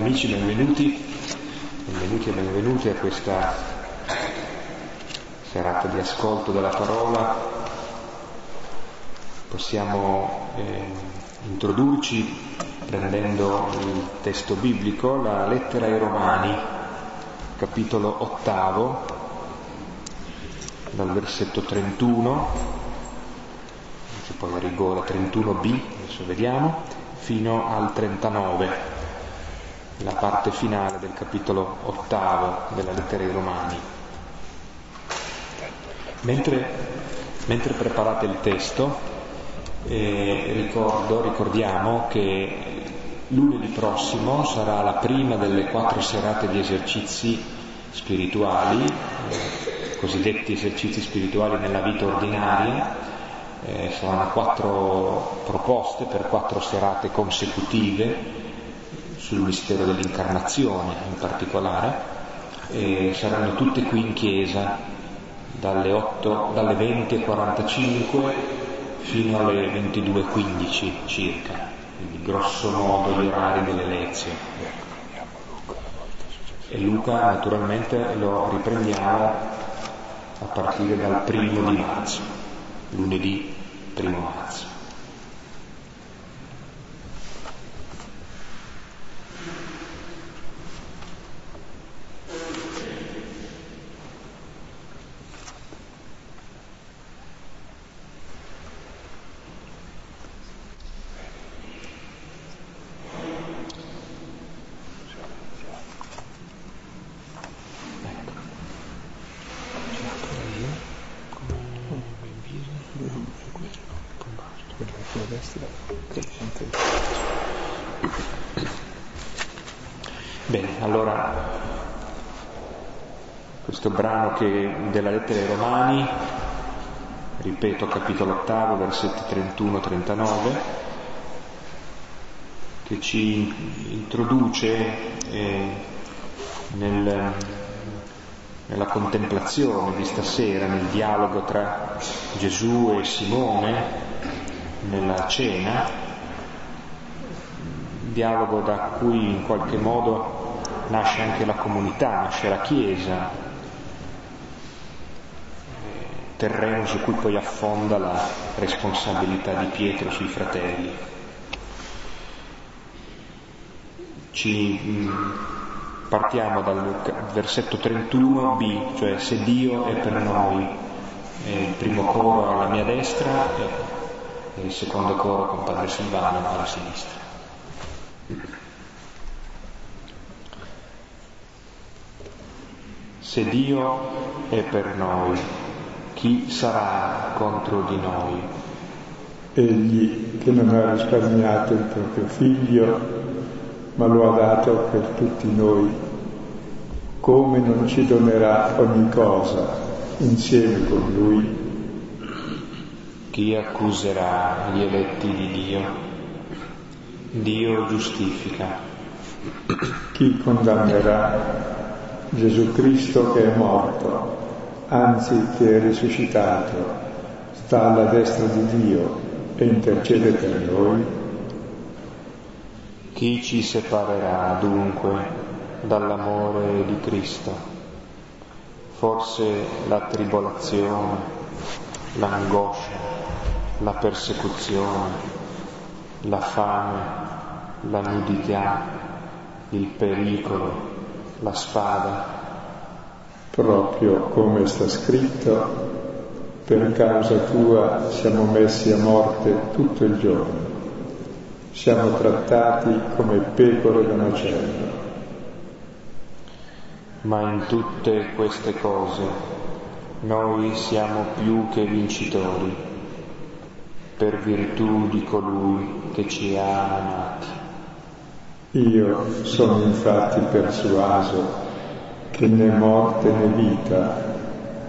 amici, benvenuti, benvenuti e benvenuti a questa serata di ascolto della parola. Possiamo eh, introdurci prendendo il testo biblico, la lettera ai Romani, capitolo ottavo, dal versetto 31, che poi a rigore 31b, adesso vediamo, fino al 39 la parte finale del capitolo ottavo della lettera ai Romani. Mentre, mentre preparate il testo, eh, ricordo, ricordiamo che lunedì prossimo sarà la prima delle quattro serate di esercizi spirituali, eh, cosiddetti esercizi spirituali nella vita ordinaria. Eh, saranno quattro proposte per quattro serate consecutive sul mistero dell'incarnazione in particolare, e saranno tutte qui in chiesa dalle, 8, dalle 20.45 fino alle 22.15 circa, quindi grosso modo gli orari delle lezioni. E Luca naturalmente lo riprendiamo a partire dal primo di marzo, lunedì primo marzo. Che della lettera ai Romani, ripeto capitolo ottavo, versetti 31-39, che ci introduce eh, nel, nella contemplazione di stasera, nel dialogo tra Gesù e Simone, nella cena, dialogo da cui in qualche modo nasce anche la comunità, nasce la Chiesa, terreno su cui poi affonda la responsabilità di Pietro sui fratelli. Ci, mm, partiamo dal versetto 31b, cioè se Dio è per noi, è il primo coro alla mia destra e il secondo coro con Padre Silvano alla sinistra. Se Dio è per noi, chi sarà contro di noi? Egli che non ha risparmiato il proprio figlio, ma lo ha dato per tutti noi, come non ci donerà ogni cosa insieme con lui? Chi accuserà gli eletti di Dio? Dio giustifica. Chi condannerà? Gesù Cristo che è morto anzi che è risuscitato, sta alla destra di Dio e intercede per noi? Chi ci separerà dunque dall'amore di Cristo? Forse la tribolazione, l'angoscia, la persecuzione, la fame, la nudità, il pericolo, la spada. Proprio come sta scritto, per causa tua siamo messi a morte tutto il giorno, siamo trattati come pecore da macello. Ma in tutte queste cose noi siamo più che vincitori per virtù di colui che ci ha amati. Io sono infatti persuaso che né morte né vita,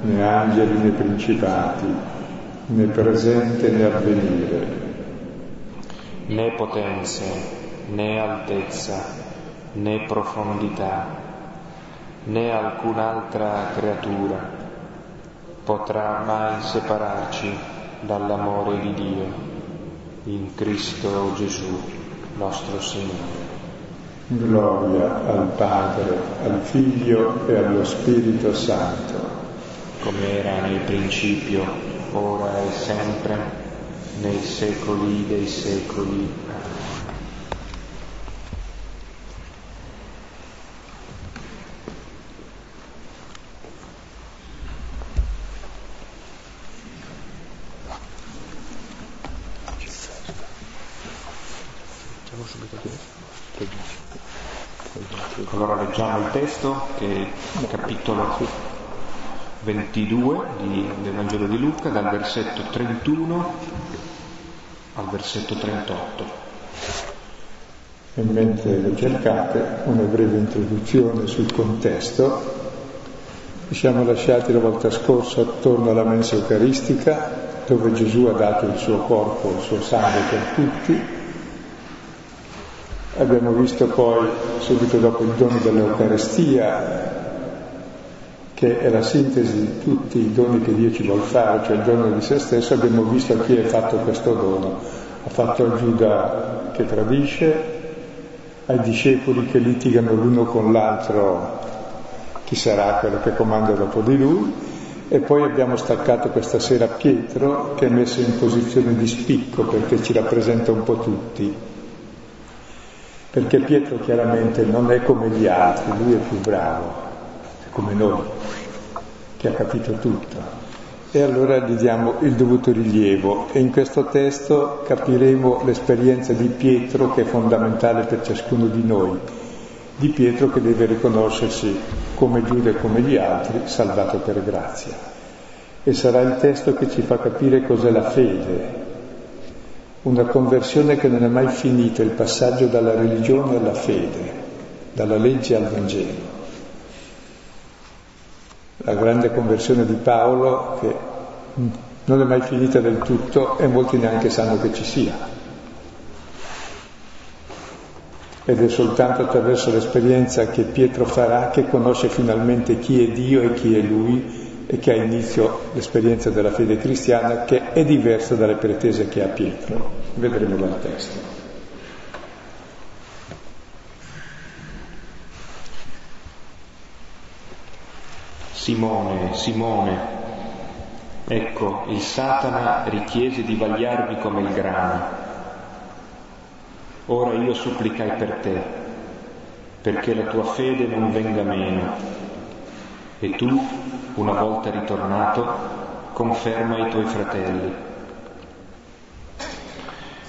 né angeli né principati, né presente né avvenire, né potenze, né altezza, né profondità, né alcun'altra creatura potrà mai separarci dall'amore di Dio in Cristo Gesù, nostro Signore. Gloria al Padre, al Figlio e allo Spirito Santo. Come era nel principio, ora e sempre, nei secoli dei secoli. Allora leggiamo il testo che è il capitolo 22 di, del Vangelo di Luca, dal versetto 31 al versetto 38. E mentre lo cercate, una breve introduzione sul contesto. Ci siamo lasciati la volta scorsa attorno alla mensa eucaristica, dove Gesù ha dato il suo corpo, il suo sangue per tutti, Abbiamo visto poi, subito dopo, il dono dell'Eucarestia, che è la sintesi di tutti i doni che Dio ci vuole fare, cioè il dono di se stesso. Abbiamo visto a chi è fatto questo dono. Ha fatto a Giuda che tradisce, ai discepoli che litigano l'uno con l'altro chi sarà quello che comanda dopo di lui, e poi abbiamo staccato questa sera Pietro che è messo in posizione di spicco perché ci rappresenta un po' tutti perché Pietro chiaramente non è come gli altri, lui è più bravo, è come noi, che ha capito tutto. E allora gli diamo il dovuto rilievo e in questo testo capiremo l'esperienza di Pietro che è fondamentale per ciascuno di noi, di Pietro che deve riconoscersi come Giuda e come gli altri, salvato per grazia. E sarà il testo che ci fa capire cos'è la fede, una conversione che non è mai finita, il passaggio dalla religione alla fede, dalla legge al Vangelo. La grande conversione di Paolo che non è mai finita del tutto e molti neanche sanno che ci sia. Ed è soltanto attraverso l'esperienza che Pietro farà che conosce finalmente chi è Dio e chi è Lui e che ha inizio l'esperienza della fede cristiana che è diversa dalle pretese che ha Pietro. Vedremo dal testo. Simone, Simone, ecco, il Satana richiese di vagliarmi come il grano. Ora io supplicai per te, perché la tua fede non venga meno. E tu, una volta ritornato, conferma i tuoi fratelli.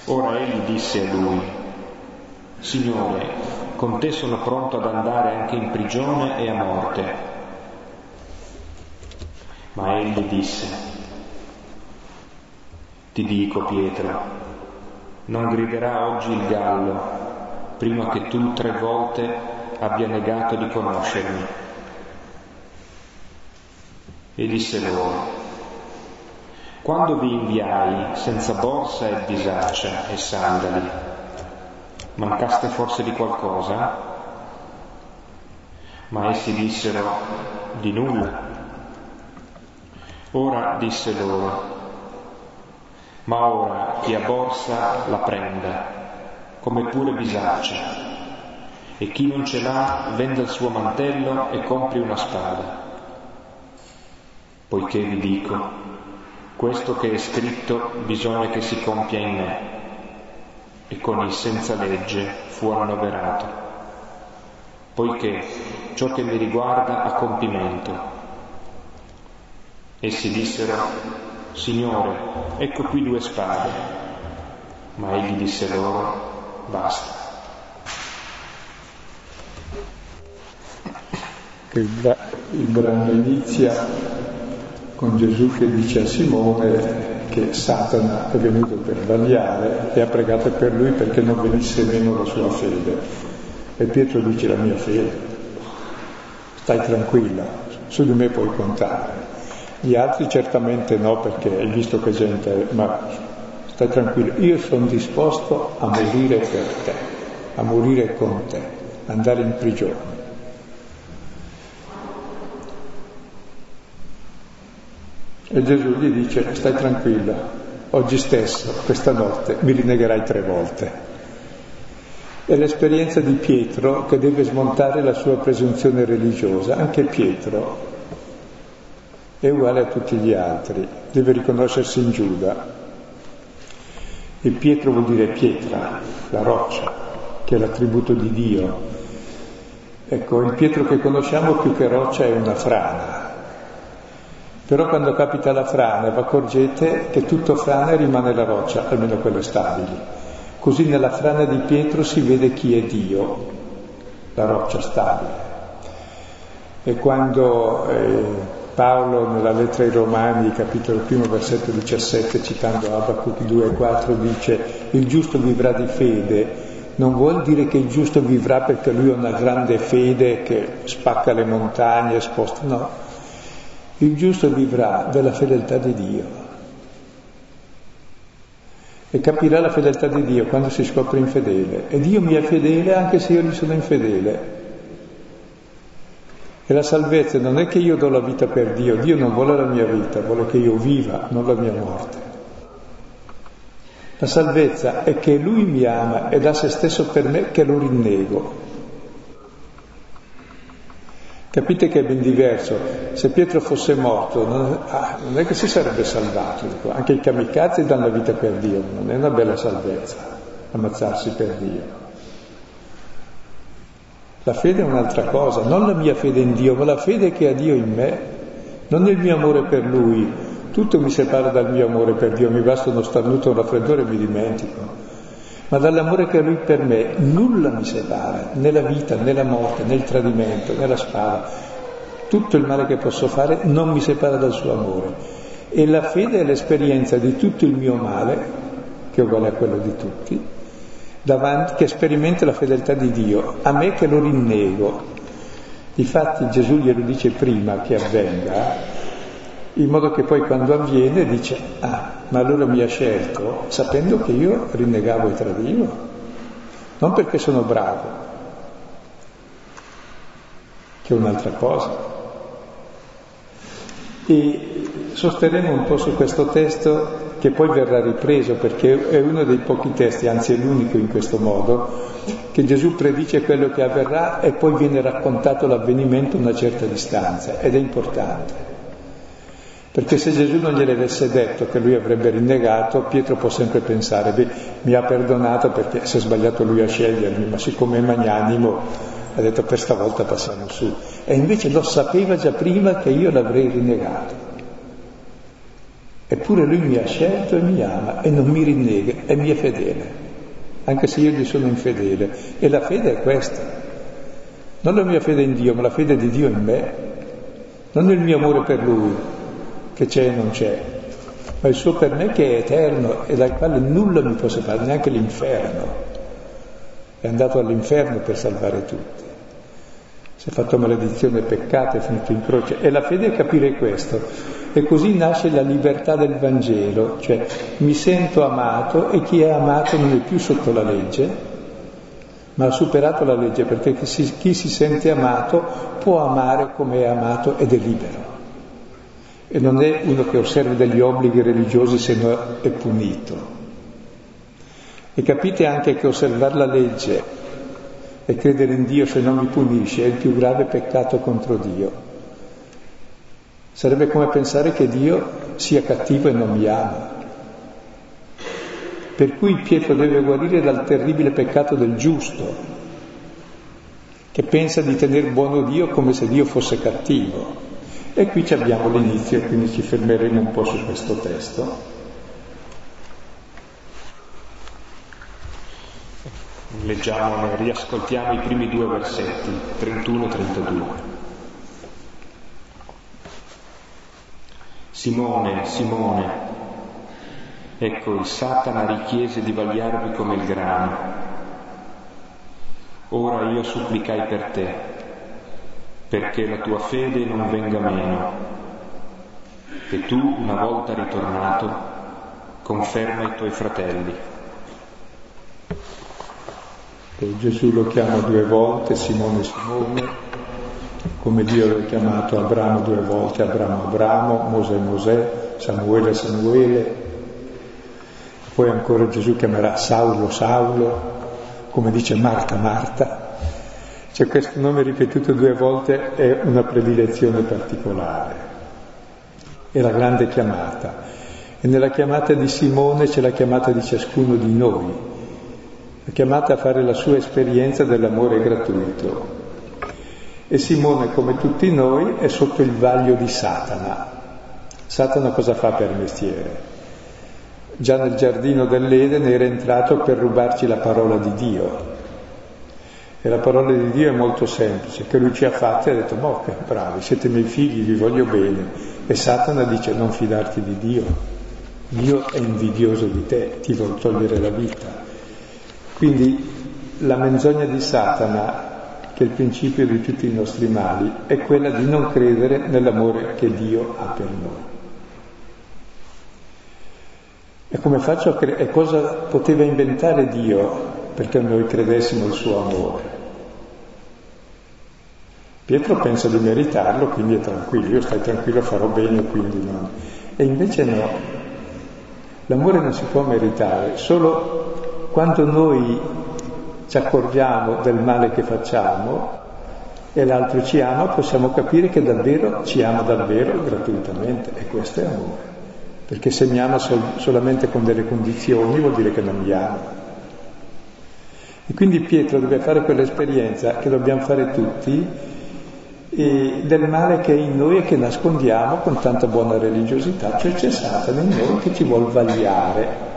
Ora egli disse a lui, Signore, con te sono pronto ad andare anche in prigione e a morte. Ma egli disse, Ti dico, Pietro, non griderà oggi il gallo prima che tu tre volte abbia negato di conoscermi. E disse loro, quando vi inviai senza borsa e bisaccia e sandali, mancaste forse di qualcosa? Ma essi dissero, di nulla. Ora disse loro, ma ora chi ha borsa la prenda, come pure bisaccia, e chi non ce l'ha venda il suo mantello e compri una spada poiché vi dico, questo che è scritto bisogna che si compia in me, e con il senza legge fu annoverato, poiché ciò che mi riguarda ha compimento. Essi dissero, Signore, ecco qui due spade, ma egli disse loro, basta. Il, brano inizia con Gesù che dice a Simone che Satana è venuto per vagliare e ha pregato per lui perché non venisse meno la sua fede. E Pietro dice la mia fede, stai tranquilla, su di me puoi contare. Gli altri certamente no perché hai visto che gente, ma stai tranquillo, io sono disposto a morire per te, a morire con te, andare in prigione. E Gesù gli dice, stai tranquilla, oggi stesso, questa notte, mi rinegherai tre volte. È l'esperienza di Pietro che deve smontare la sua presunzione religiosa. Anche Pietro è uguale a tutti gli altri, deve riconoscersi in Giuda. E Pietro vuol dire pietra, la roccia, che è l'attributo di Dio. Ecco, il Pietro che conosciamo più che roccia è una frana. Però quando capita la frana vi accorgete che tutto frana rimane la roccia, almeno quelle stabili. Così nella frana di Pietro si vede chi è Dio, la roccia stabile. E quando eh, Paolo nella lettera ai Romani, capitolo primo, versetto 17, citando Abacuc 2 e 4, dice il giusto vivrà di fede. Non vuol dire che il giusto vivrà perché lui ha una grande fede che spacca le montagne, sposta, no. Il giusto vivrà della fedeltà di Dio. E capirà la fedeltà di Dio quando si scopre infedele. E Dio mi è fedele anche se io gli sono infedele. E la salvezza non è che io do la vita per Dio, Dio non vuole la mia vita, vuole che io viva, non la mia morte. La salvezza è che Lui mi ama e dà se stesso per me che lo rinnego. Capite che è ben diverso. Se Pietro fosse morto, non, ah, non è che si sarebbe salvato. Anche i kamikaze danno vita per Dio, non è una bella salvezza ammazzarsi per Dio. La fede è un'altra cosa, non la mia fede in Dio, ma la fede che ha Dio in me, non il mio amore per Lui. Tutto mi separa dal mio amore per Dio, mi basta uno starnuto, un raffreddore e mi dimentico. Ma dall'amore che ha Lui per me, nulla mi separa, né la vita, né la morte, né il tradimento, né la spada. Tutto il male che posso fare non mi separa dal suo amore. E la fede è l'esperienza di tutto il mio male, che è uguale a quello di tutti, davanti, che sperimenta la fedeltà di Dio, a me che lo rinnego. Difatti Gesù glielo dice prima che avvenga, in modo che poi quando avviene dice, ah, ma allora mi ha scelto sapendo che io rinnegavo e tradivo, non perché sono bravo, che è un'altra cosa. E sosterremo un po' su questo testo che poi verrà ripreso perché è uno dei pochi testi, anzi è l'unico in questo modo, che Gesù predice quello che avverrà e poi viene raccontato l'avvenimento a una certa distanza ed è importante. Perché se Gesù non gliene avesse detto che lui avrebbe rinnegato, Pietro può sempre pensare, beh, mi ha perdonato perché si è sbagliato lui a scegliermi, ma siccome è magnanimo ha detto per stavolta passiamo su. E invece lo sapeva già prima che io l'avrei rinnegato. Eppure lui mi ha scelto e mi ama e non mi rinnega e mi è fedele, anche se io gli sono infedele. E la fede è questa. Non la mia fede in Dio, ma la fede di Dio in me. Non il mio amore per lui, che c'è e non c'è, ma il suo per me che è eterno e dal quale nulla mi può separare, neanche l'inferno. È andato all'inferno per salvare tutti si è fatto maledizione e peccato, è finito in croce. E la fede è capire questo. E così nasce la libertà del Vangelo, cioè mi sento amato e chi è amato non è più sotto la legge, ma ha superato la legge perché chi si, chi si sente amato può amare come è amato ed è libero. E non è uno che osserva degli obblighi religiosi se no è punito. E capite anche che osservare la legge e credere in Dio se non mi punisce è il più grave peccato contro Dio. Sarebbe come pensare che Dio sia cattivo e non mi ama. Per cui Pietro deve guarire dal terribile peccato del giusto, che pensa di tenere buono Dio come se Dio fosse cattivo. E qui abbiamo l'inizio, quindi ci fermeremo un po' su questo testo. Leggiamo, riascoltiamo i primi due versetti, 31 e 32. Simone, Simone, ecco il Satana richiese di vagliarvi come il grano. Ora io supplicai per te, perché la tua fede non venga meno, e tu, una volta ritornato, conferma i tuoi fratelli. E Gesù lo chiama due volte Simone Simone, come Dio lo ha chiamato Abramo due volte, Abramo Abramo, Mosè Mosè, Samuele Samuele. Poi ancora Gesù chiamerà Saulo Saulo, come dice Marta, Marta. Cioè questo nome ripetuto due volte è una predilezione particolare, è la grande chiamata. E nella chiamata di Simone c'è la chiamata di ciascuno di noi, la chiamata a fare la sua esperienza dell'amore gratuito. E Simone, come tutti noi, è sotto il vaglio di Satana. Satana cosa fa per mestiere? Già nel giardino dell'Eden era entrato per rubarci la parola di Dio. E la parola di Dio è molto semplice, che lui ci ha fatto e ha detto, che bravi, siete miei figli, vi voglio bene. E Satana dice, non fidarti di Dio. Dio è invidioso di te, ti vuol togliere la vita. Quindi la menzogna di Satana, che è il principio di tutti i nostri mali, è quella di non credere nell'amore che Dio ha per noi. E come faccio a credere? E cosa poteva inventare Dio perché noi credessimo il suo amore? Pietro pensa di meritarlo, quindi è tranquillo, io stai tranquillo, farò bene, quindi no. E invece no, l'amore non si può meritare, solo quando noi ci accorgiamo del male che facciamo e l'altro ci ama, possiamo capire che davvero ci ama davvero gratuitamente e questo è amore perché se mi ama sol- solamente con delle condizioni vuol dire che non mi ama. E quindi Pietro deve fare quell'esperienza che dobbiamo fare tutti del male che è in noi e che nascondiamo con tanta buona religiosità, cioè c'è Satana in noi che ci vuol vagliare.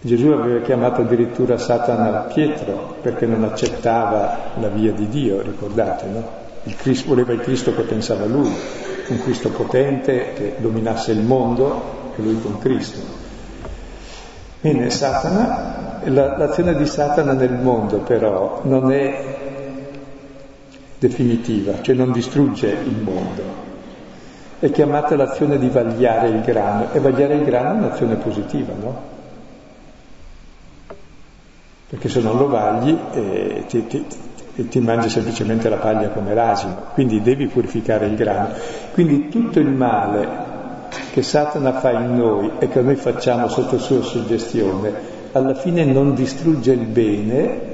Gesù aveva chiamato addirittura Satana Pietro perché non accettava la via di Dio, ricordate, no? Il Cristo, voleva il Cristo che pensava lui, un Cristo potente che dominasse il mondo e lui con Cristo. Bene, Satana, la, l'azione di Satana nel mondo però non è definitiva, cioè non distrugge il mondo. È chiamata l'azione di vagliare il grano e vagliare il grano è un'azione positiva, no? Perché se non lo vagli eh, ti, ti, ti mangi semplicemente la paglia come l'asino, quindi devi purificare il grano. Quindi tutto il male che Satana fa in noi e che noi facciamo sotto sua suggestione, alla fine non distrugge il bene,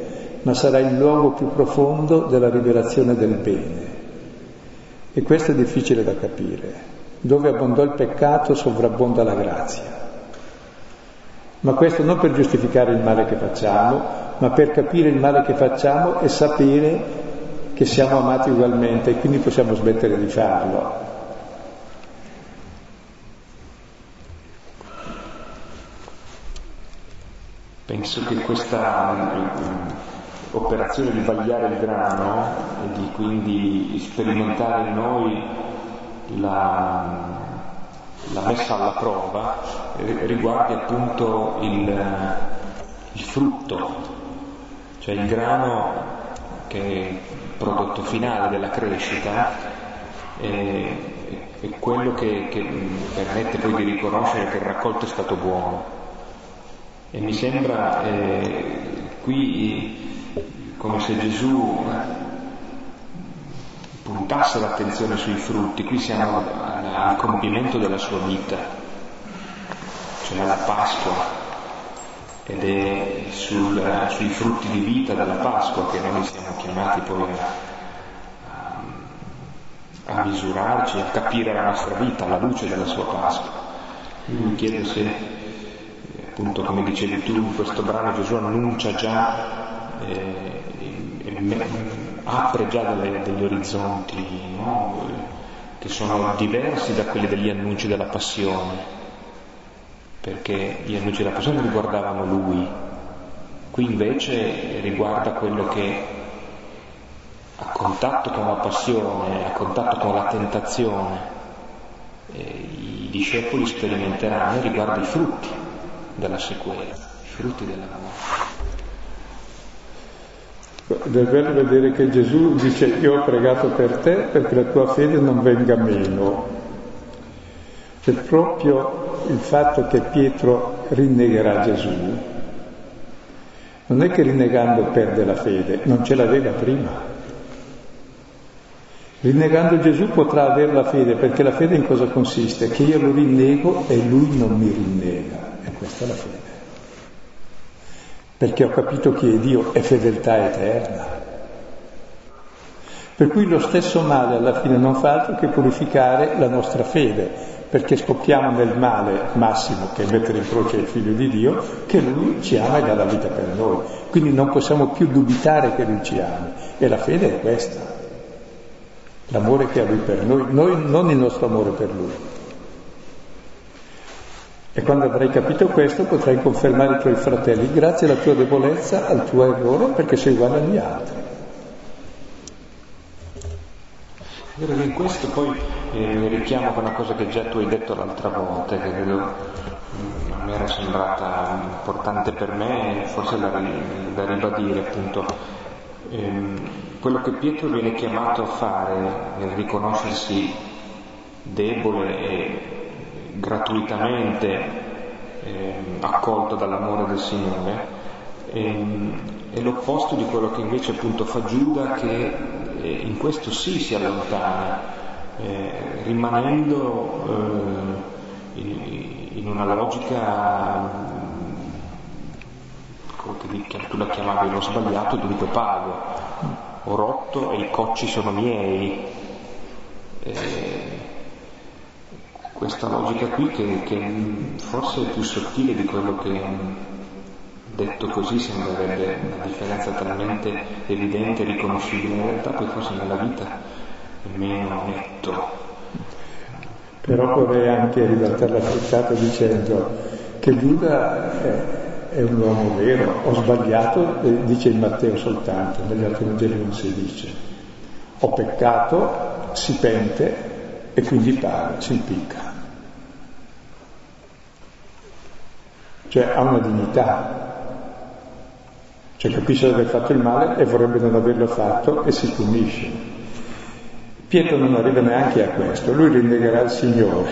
ma sarà il luogo più profondo della rivelazione del bene. E questo è difficile da capire. Dove abbondò il peccato sovrabbonda la grazia. Ma questo non per giustificare il male che facciamo, ma per capire il male che facciamo e sapere che siamo amati ugualmente e quindi possiamo smettere di farlo. Penso che questa operazione di vagliare il grano e di quindi sperimentare in noi la, la messa alla prova riguardi appunto il, il frutto cioè il grano che è il prodotto finale della crescita è, è quello che, che, permette poi di riconoscere che il raccolto è stato buono. E mi sembra eh, qui come se Gesù puntasse l'attenzione sui frutti, qui siamo al compimento della sua vita, cioè alla Pasqua, ed è sul, sui frutti di vita della Pasqua che noi siamo chiamati poi a, a, misurarci, a capire la nostra vita alla luce della sua Pasqua. Mi chiedo se, appunto come dicevi tu, in questo brano Gesù annuncia già, eh, apre già delle, degli orizzonti no? che sono diversi da quelli degli annunci della passione perché gli annunci della passione riguardavano lui, qui invece riguarda quello che a contatto con la passione, a contatto con la tentazione, i discepoli sperimenteranno riguarda i frutti della sequela, i frutti dell'amore. È bello vedere che Gesù dice io ho pregato per te perché la tua fede non venga meno. C'è proprio il fatto che Pietro rinnegherà Gesù, non è che rinnegando perde la fede, non ce l'aveva prima. Rinnegando Gesù potrà avere la fede, perché la fede in cosa consiste? Che io lo rinnego e lui non mi rinnega, e questa è la fede. Perché ho capito chi è Dio, è fedeltà eterna. Per cui lo stesso male alla fine non fa altro che purificare la nostra fede, perché scoppiamo nel male massimo, che è mettere in croce il figlio di Dio, che lui ci ama e dà la vita per noi. Quindi non possiamo più dubitare che lui ci ami. E la fede è questa, l'amore che ha lui per noi, noi non il nostro amore per lui. E quando avrai capito questo potrai confermare i tuoi fratelli, grazie alla tua debolezza, al tuo errore, perché sei uguale agli altri. Vero che in questo poi eh, mi richiamo con una cosa che già tu hai detto l'altra volta, che credo mm, mi era sembrata importante per me, forse da, da ribadire appunto. Ehm, quello che Pietro viene chiamato a fare nel riconoscersi debole e gratuitamente eh, accolto dall'amore del Signore, ehm, è l'opposto di quello che invece appunto fa Giuda che eh, in questo sì si allontana, eh, rimanendo eh, in, in, una logica che tu la chiamavi l'ho sbagliato, dunque pago, ho rotto e i cocci sono miei. Eh, questa logica qui che, che, forse è più sottile di quello che detto così sembrerebbe una differenza talmente evidente e riconoscibile, in realtà poi forse nella vita è meno netto. Però vorrei anche ribaltare la frittata dicendo che Giuda è, è, un uomo vero, ho sbagliato, dice il Matteo soltanto, negli altri Vangeli non si dice. Ho peccato, si pente e quindi paga, si impicca. Cioè ha una dignità. Cioè capisce di aver fatto il male e vorrebbe non averlo fatto e si punisce. Pietro non arriva neanche a questo, lui rinnegherà il Signore.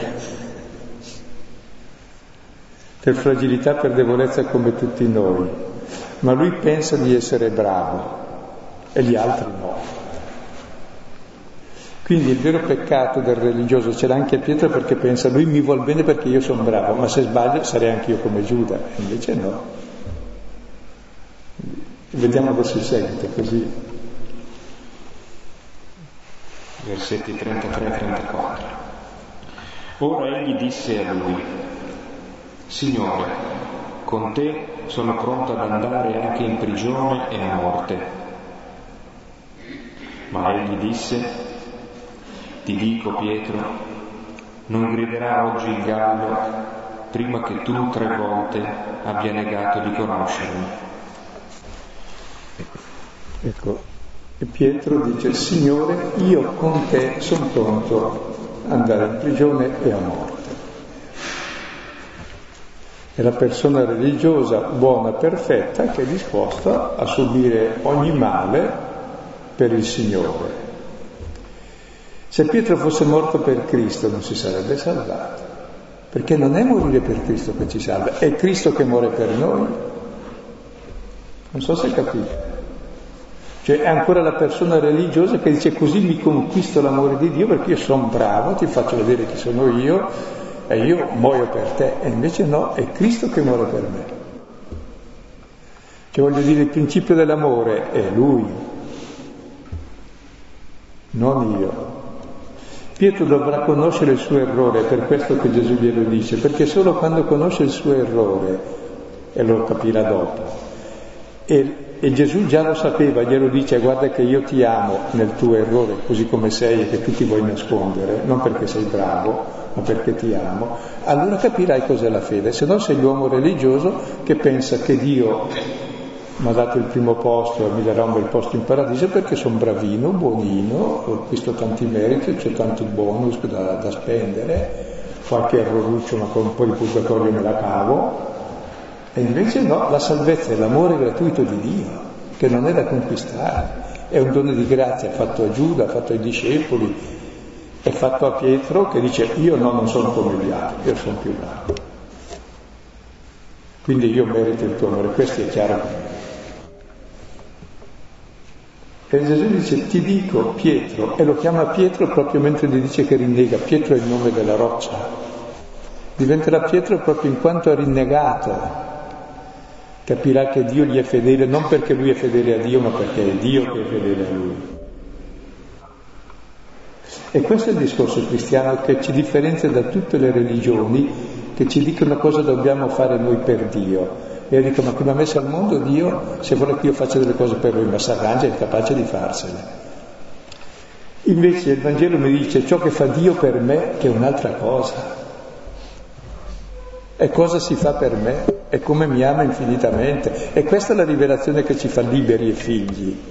Per fragilità, per debolezza come tutti noi. Ma lui pensa di essere bravo e gli altri no. Quindi il vero peccato del religioso ce l'ha anche Pietro perché pensa lui mi vuol bene perché io sono bravo, ma se sbaglio sarei anche io come Giuda, invece no. Vediamo adesso il seguito, così. Versetti 33-34. Ora egli disse a lui, Signore, con te sono pronto ad andare anche in prigione e a morte. Ma egli disse, ti dico, Pietro, non griderà oggi il gallo prima che tu tre volte abbia negato di conoscermi. Ecco, e Pietro dice, Signore, io con te sono pronto ad andare in prigione e a morte. È la persona religiosa buona, perfetta, che è disposta a subire ogni male per il Signore. Se Pietro fosse morto per Cristo non si sarebbe salvato, perché non è morire per Cristo che ci salva, è Cristo che muore per noi. Non so se capite. Cioè è ancora la persona religiosa che dice così mi conquisto l'amore di Dio perché io sono bravo, ti faccio vedere chi sono io e io muoio per te. E invece no, è Cristo che muore per me. Cioè voglio dire, il principio dell'amore è Lui, non io. Pietro dovrà conoscere il suo errore, è per questo che Gesù glielo dice, perché solo quando conosce il suo errore, e lo capirà dopo, e, e Gesù già lo sapeva, glielo dice, guarda che io ti amo nel tuo errore, così come sei e che tu ti vuoi nascondere, non perché sei bravo, ma perché ti amo, allora capirai cos'è la fede, se no sei l'uomo religioso che pensa che Dio mi ha dato il primo posto e mi darà un bel posto in paradiso perché sono bravino, buonino, ho acquisto tanti meriti, c'è tanti bonus da, da spendere, qualche erroruccio ma con un po' di purgatorio me la cavo. E invece no, la salvezza è l'amore gratuito di Dio, che non è da conquistare, è un dono di grazia fatto a Giuda, fatto ai discepoli, è fatto a Pietro che dice io no, non sono come gli altri, io sono più bravo. Quindi io merito il tuo amore, questo è chiaro e Gesù dice, ti dico Pietro, e lo chiama Pietro proprio mentre gli dice che rinnega. Pietro è il nome della roccia. Diventerà Pietro proprio in quanto ha rinnegato. Capirà che Dio gli è fedele non perché lui è fedele a Dio, ma perché è Dio che è fedele a lui. E questo è il discorso cristiano che ci differenzia da tutte le religioni che ci dicono cosa dobbiamo fare noi per Dio. E io dico, ma come ha messo al mondo Dio, se vuole che io faccia delle cose per lui, ma si arrangia, è capace di farsele. Invece il Vangelo mi dice ciò che fa Dio per me che è un'altra cosa. E cosa si fa per me? E come mi ama infinitamente. E questa è la rivelazione che ci fa liberi e figli,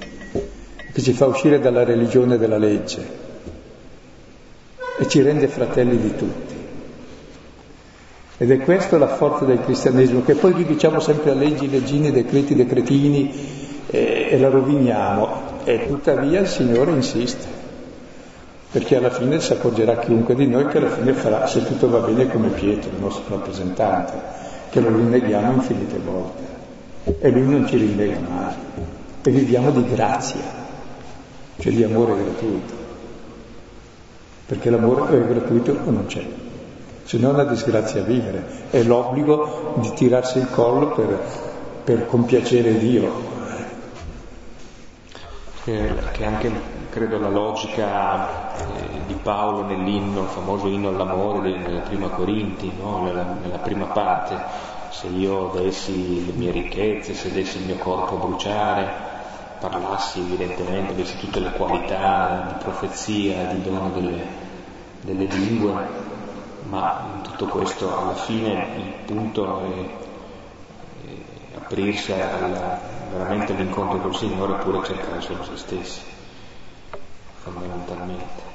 che ci fa uscire dalla religione della legge e ci rende fratelli di tutti. Ed è questa la forza del cristianesimo, che poi riduciamo sempre a leggi, leggini, decreti, decretini e, e la roviniamo. E tuttavia il Signore insiste, perché alla fine si accorgerà chiunque di noi che alla fine farà, se tutto va bene, come Pietro, il nostro rappresentante, che lo rinneghiamo infinite volte. E lui non ci rinnega mai. E viviamo di grazia, cioè di amore gratuito. Perché l'amore è gratuito o non c'è se no è una disgrazia vivere, è l'obbligo di tirarsi il collo per, per compiacere Dio. Che, che anche credo la logica eh, di Paolo nell'inno, il famoso inno all'amore nella prima Corinti, no? nella, nella prima parte, se io dessi le mie ricchezze, se dessi il mio corpo a bruciare, parlassi evidentemente, avessi tutte le qualità di profezia, di dono delle, delle lingue, ma in tutto questo alla fine il punto è, è aprirsi alla, veramente all'incontro col Signore oppure cercare solo se stessi, fondamentalmente.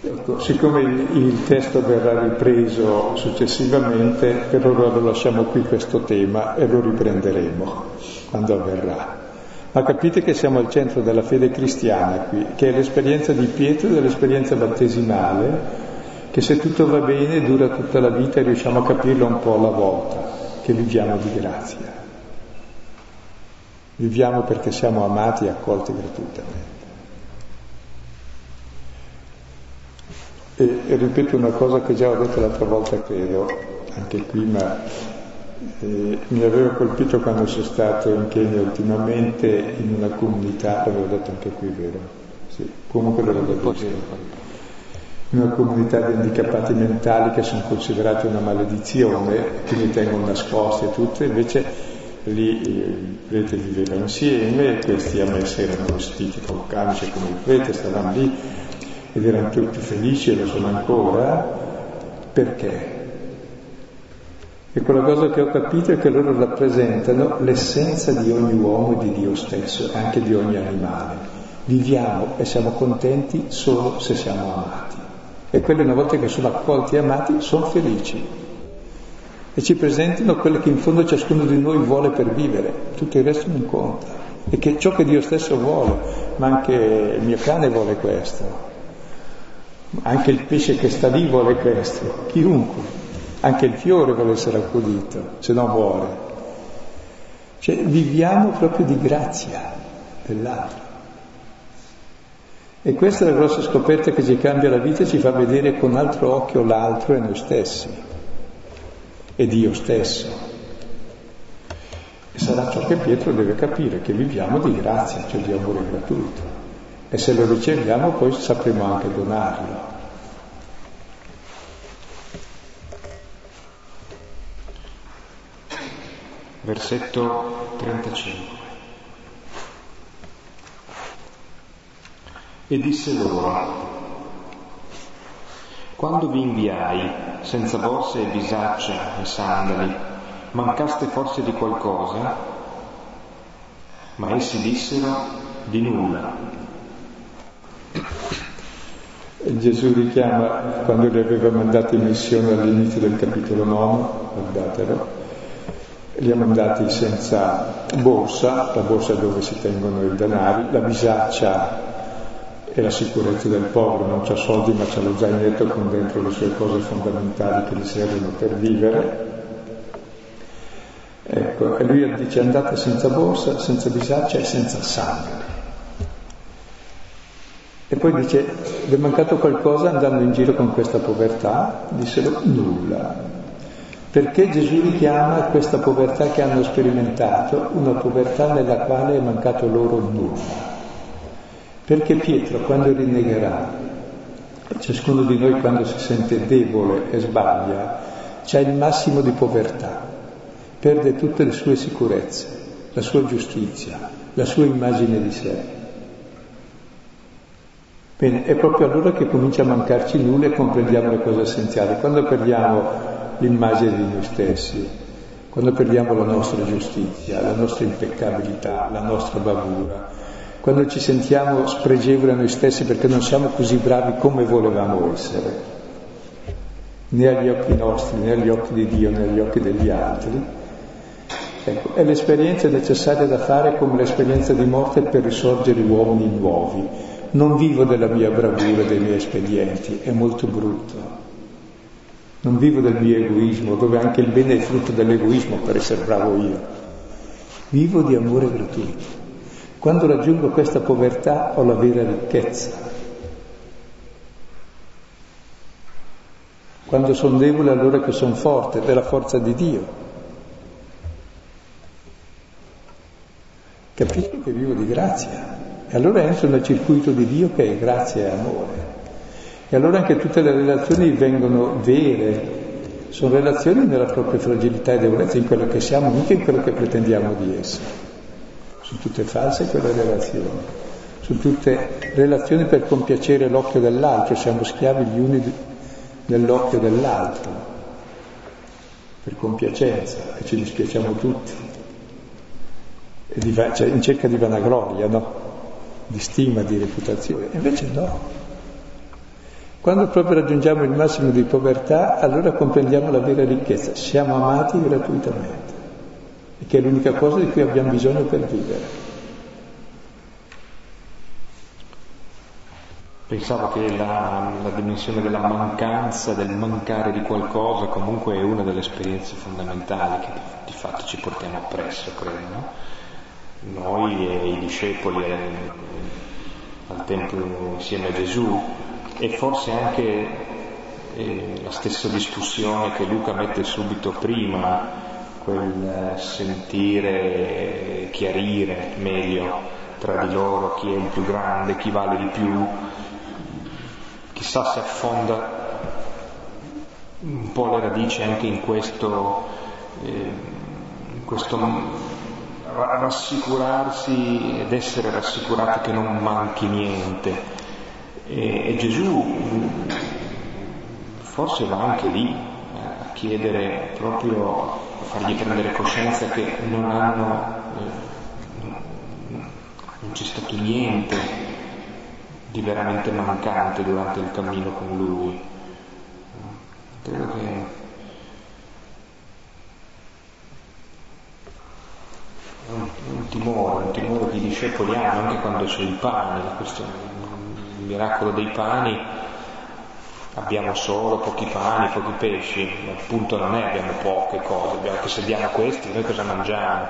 Ecco, siccome il, il, testo verrà ripreso successivamente, per ora lo lasciamo qui questo tema e lo riprenderemo quando avverrà. Ma capite che siamo al centro della fede cristiana qui, che è l'esperienza di Pietro dell'esperienza battesimale, che se tutto va bene dura tutta la vita e riusciamo a capirlo un po' alla volta, che viviamo di grazia. Viviamo perché siamo amati e accolti gratuitamente. E, e ripeto una cosa che già ho detto l'altra volta, credo, anche qui, ma eh, mi aveva colpito quando sono stato in Kenya ultimamente in una comunità, l'avevo detto anche qui, vero? Sì, comunque l'avevo detto. In una comunità di handicappati mentali che sono considerati una maledizione, che mi tengono nascosti e tutto, invece lì il prete viveva insieme, questi a me si erano vestiti con camice come il prete, stavano lì ed erano tutti felici e lo sono ancora. Perché? E quella cosa che ho capito è che loro rappresentano l'essenza di ogni uomo e di Dio stesso, anche di ogni animale. Viviamo e siamo contenti solo se siamo amati. E quelli una volta che sono accolti e amati sono felici. E ci presentano quello che in fondo ciascuno di noi vuole per vivere, tutto il resto non conta. E che ciò che Dio stesso vuole, ma anche il mio cane vuole questo, anche il pesce che sta lì vuole questo, chiunque. Anche il fiore vuole essere accudito, se no muore. Cioè viviamo proprio di grazia dell'altro. E questa è la grossa scoperta che ci cambia la vita e ci fa vedere con altro occhio l'altro e noi stessi, e Dio stesso. E sarà ciò che Pietro deve capire, che viviamo di grazia, cioè di amore gratuito. E se lo riceviamo poi sapremo anche donarlo. Versetto 35. E disse loro, quando vi inviai senza borse e bisaccia e sandali, mancaste forse di qualcosa? Ma essi dissero di nulla. Gesù richiama quando li aveva mandati in missione all'inizio del capitolo 9, guardatelo, ha mandati senza borsa, la borsa dove si tengono i denari, la bisaccia è la sicurezza del povero, non c'ha soldi ma c'ha lo zainetto con dentro le sue cose fondamentali che gli servono per vivere. Ecco, e lui dice andate senza borsa, senza bisaccia e senza sandali. E poi dice, vi è mancato qualcosa andando in giro con questa povertà? Dissero nulla. Perché Gesù richiama questa povertà che hanno sperimentato, una povertà nella quale è mancato loro nulla. Perché Pietro, quando rinnegherà, ciascuno di noi quando si sente debole e sbaglia, c'è il massimo di povertà, perde tutte le sue sicurezze, la sua giustizia, la sua immagine di sé. Bene, è proprio allora che comincia a mancarci nulla e comprendiamo le cose essenziali. Quando perdiamo l'immagine di noi stessi, quando perdiamo la nostra giustizia, la nostra impeccabilità, la nostra bravura, quando ci sentiamo spregevoli a noi stessi perché non siamo così bravi come volevamo essere, né agli occhi nostri, né agli occhi di Dio, né agli occhi degli altri, ecco, è l'esperienza necessaria da fare come l'esperienza di morte per risorgere uomini nuovi non vivo della mia bravura, dei miei espedienti, è molto brutto. Non vivo del mio egoismo, dove anche il bene è frutto dell'egoismo per essere bravo io. Vivo di amore gratuito. Quando raggiungo questa povertà ho la vera ricchezza. Quando sono debole allora che sono forte, della forza di Dio. Capisco che vivo di grazia. E allora entro nel circuito di Dio che è grazia e amore. E allora anche tutte le relazioni vengono vere, sono relazioni nella propria fragilità e debolezza, in quello che siamo, mica in quello che pretendiamo di essere. Sono tutte false quelle relazioni, sono tutte relazioni per compiacere l'occhio dell'altro, siamo schiavi gli uni nell'occhio dell'altro, per compiacenza, e ci dispiacciamo tutti, di, cioè in cerca di vanagloria, no? di stima, di reputazione. Invece no. Quando proprio raggiungiamo il massimo di povertà, allora comprendiamo la vera ricchezza. Siamo amati gratuitamente, che è l'unica cosa di cui abbiamo bisogno per vivere. Pensavo che la, la, dimensione della mancanza, del mancare di qualcosa, comunque è una delle esperienze fondamentali che di, fatto ci portiamo appresso, credo, no? noi e i discepoli al Tempio insieme a Gesù e forse anche eh, la stessa discussione che Luca mette subito prima, quel sentire, chiarire meglio tra di loro chi è il più grande, chi vale di più, chissà se affonda un po' le radici anche in questo, eh, in questo rassicurarsi ed essere rassicurati che non manchi niente. E, e Gesù forse va anche lì eh, a chiedere proprio, a fargli prendere coscienza che non hanno, eh, non c'è stato niente di veramente mancante durante il cammino con lui. Credo che un timore, un timore di discepoli anche quando c'è il pane, la questione, miracolo dei pani, abbiamo solo pochi pani, pochi pesci, ma il punto non è abbiamo poche cose, abbiamo che se diamo questi noi cosa mangiamo?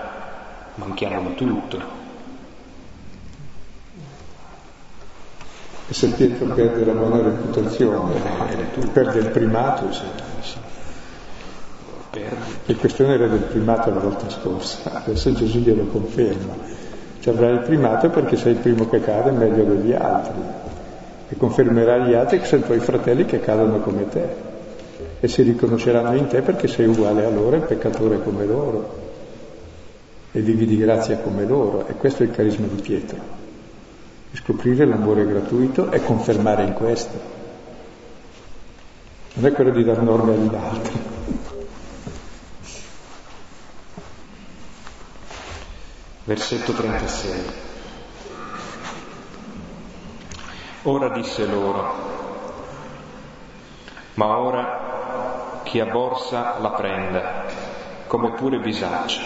Manchiamo di tutto. E se Pietro perde la buona reputazione, eh, perde il primato, sì. La questione era del primato la volta scorsa, adesso Gesù glielo conferma. Ci avrai il primato perché sei il primo che cade meglio degli altri e confermerà gli altri che sono i tuoi fratelli che cadono come te e si riconosceranno in te perché sei uguale a loro, e peccatore come loro e vivi di grazia come loro e questo è il carisma di Pietro, scoprire l'amore gratuito e confermare in questo. Non è quello di dar norme agli altri. Versetto 36. Ora disse loro, ma ora chi ha borsa la prenda, come pure bisaccia,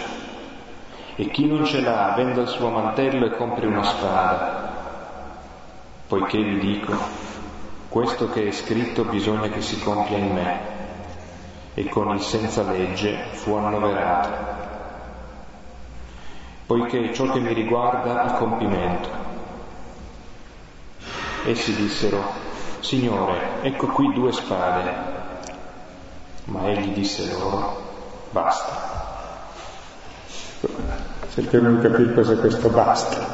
e chi non ce l'ha venda il suo mantello e compri una spada, poiché vi dico, questo che è scritto bisogna che si compia in me, e con il senza legge fu annoverato poiché ciò che mi riguarda ha compimento. Essi dissero, Signore, ecco qui due spade. Ma egli disse loro, basta. Cerchiamo di capire cosa è questo basta.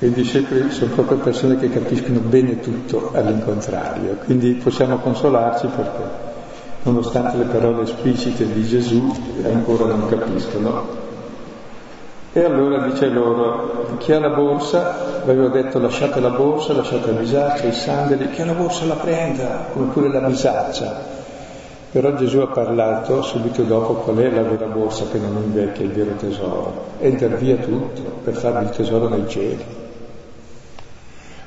I discepoli sono proprio persone che capiscono bene tutto all'incontrario, quindi possiamo consolarci perché nonostante le parole esplicite di Gesù ancora non capiscono. E allora dice loro, chi ha la borsa, avevo detto lasciate la borsa, lasciate la bisaccia, i sandali, chi ha la borsa la prenda, come pure la bisaccia. Però Gesù ha parlato subito dopo qual è la vera borsa che non invecchia, il vero tesoro, e dar via tutto per farvi il tesoro nei cieli.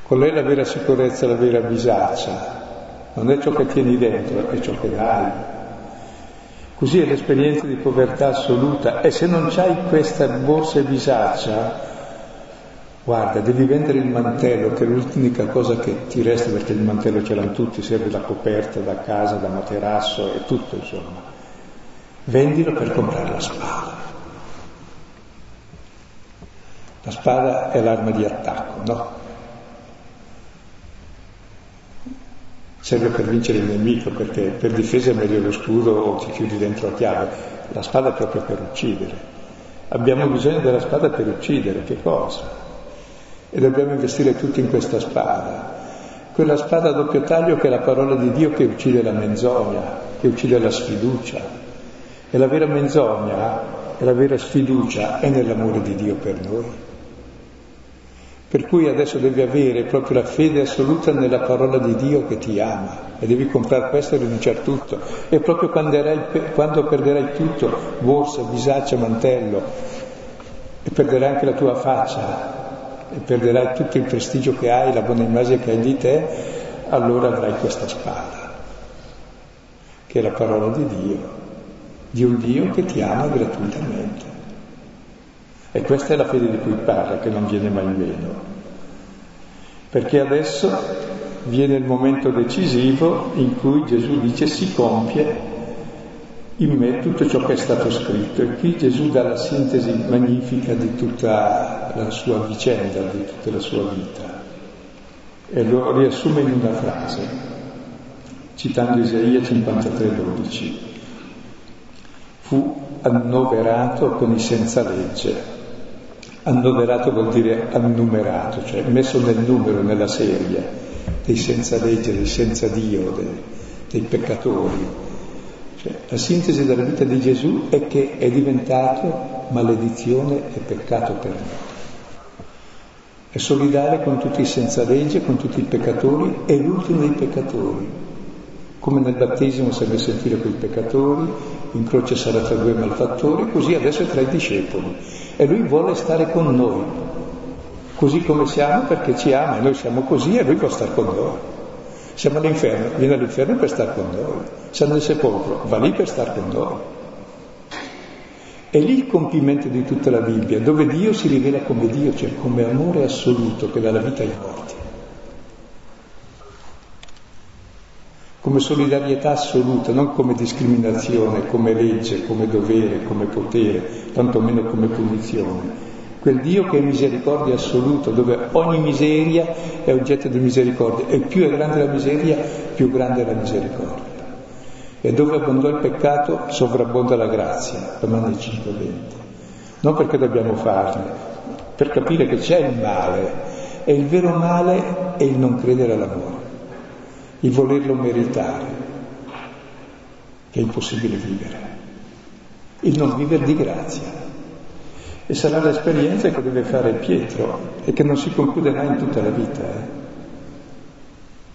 Qual è la vera sicurezza, la vera bisaccia? Non è ciò che tieni dentro, è ciò che dai. Così è l'esperienza di povertà assoluta e se non hai questa borsa e bisaccia, guarda, devi vendere il mantello, che è l'unica cosa che ti resta, perché il mantello ce l'hanno tutti, serve da coperta, da casa, da materasso e tutto, insomma. Vendilo per comprare la spada. La spada è l'arma di attacco, no? Serve per vincere il nemico, perché per difesa è meglio lo scudo o ti chiudi dentro a chiave. La spada è proprio per uccidere. Abbiamo bisogno della spada per uccidere, che cosa? E dobbiamo investire tutti in questa spada. Quella spada a doppio taglio che è la parola di Dio che uccide la menzogna, che uccide la sfiducia. E la vera menzogna e la vera sfiducia è nell'amore di Dio per noi. Per cui adesso devi avere proprio la fede assoluta nella parola di Dio che ti ama e devi comprare questo e rinunciare tutto. E proprio quando perderai tutto, borsa, bisaccia, mantello, e perderai anche la tua faccia, e perderai tutto il prestigio che hai, la buona immagine che hai di te, allora avrai questa spada, che è la parola di Dio, di un Dio che ti ama gratuitamente. E questa è la fede di cui parla, che non viene mai meno. Perché adesso viene il momento decisivo in cui Gesù dice si compie in me tutto ciò che è stato scritto. E qui Gesù dà la sintesi magnifica di tutta la sua vicenda, di tutta la sua vita. E lo riassume in una frase, citando Isaia 53,12. Fu annoverato con i senza legge Annoverato vuol dire annumerato, cioè messo nel numero, nella serie dei senza legge, dei senza Dio, dei, dei peccatori. Cioè, la sintesi della vita di Gesù è che è diventato maledizione e peccato per noi. È solidale con tutti i senza legge, con tutti i peccatori, è l'ultimo dei peccatori. Come nel battesimo serve sentire quei peccatori, in croce sarà tra due malfattori, così adesso è tra i discepoli e lui vuole stare con noi, così come siamo perché ci ama e noi siamo così e lui può stare con noi. Siamo all'inferno, viene all'inferno per stare con noi, siamo nel sepolcro, va lì per stare con noi. È lì il compimento di tutta la Bibbia, dove Dio si rivela come Dio, cioè come amore assoluto che dà la vita ai morti. Come solidarietà assoluta, non come discriminazione, come legge, come dovere, come potere, tantomeno come punizione. Quel Dio che è misericordia assoluta, dove ogni miseria è oggetto di misericordia e più è grande la miseria, più grande è la misericordia. E dove abbondò il peccato, sovrabbonda la grazia, Romani 5,20. Non perché dobbiamo farne, per capire che c'è il male, e il vero male è il non credere all'amore il volerlo meritare, che è impossibile vivere, il non vivere di grazia. E sarà l'esperienza che deve fare Pietro e che non si concluderà in tutta la vita, eh?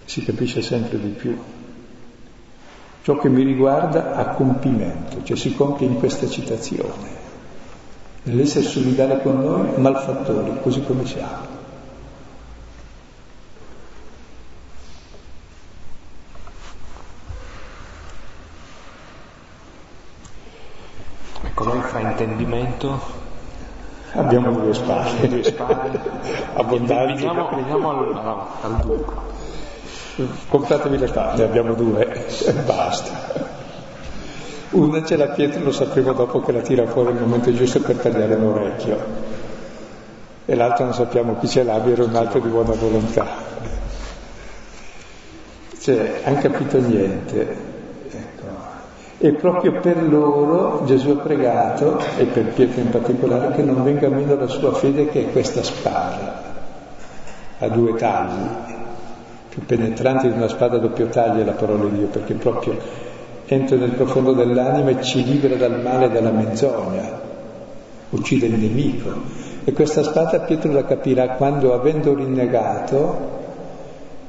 si capisce sempre di più. Ciò che mi riguarda ha compimento, cioè si compie in questa citazione, nell'essere solidale con noi, malfattori, così come siamo. Come fraintendimento? Abbiamo due spalle. Due spalle. Abbondanti. Veniamo, veniamo al, al dunque. Compratevi le spalle, abbiamo due e basta. Una ce l'ha Pietro, lo sapremo dopo che la tira fuori il momento giusto per tagliare un orecchio. E l'altro non sappiamo chi ce l'abbia, era un altro di buona volontà. Cioè, hanno capito niente E proprio per loro Gesù ha pregato, e per Pietro in particolare, che non venga meno la sua fede che è questa spada, a due tagli, più penetranti di una spada a doppio taglio è la parola di Dio, perché proprio entra nel profondo dell'anima e ci libera dal male e dalla menzogna, uccide il nemico. E questa spada Pietro la capirà quando, avendo rinnegato,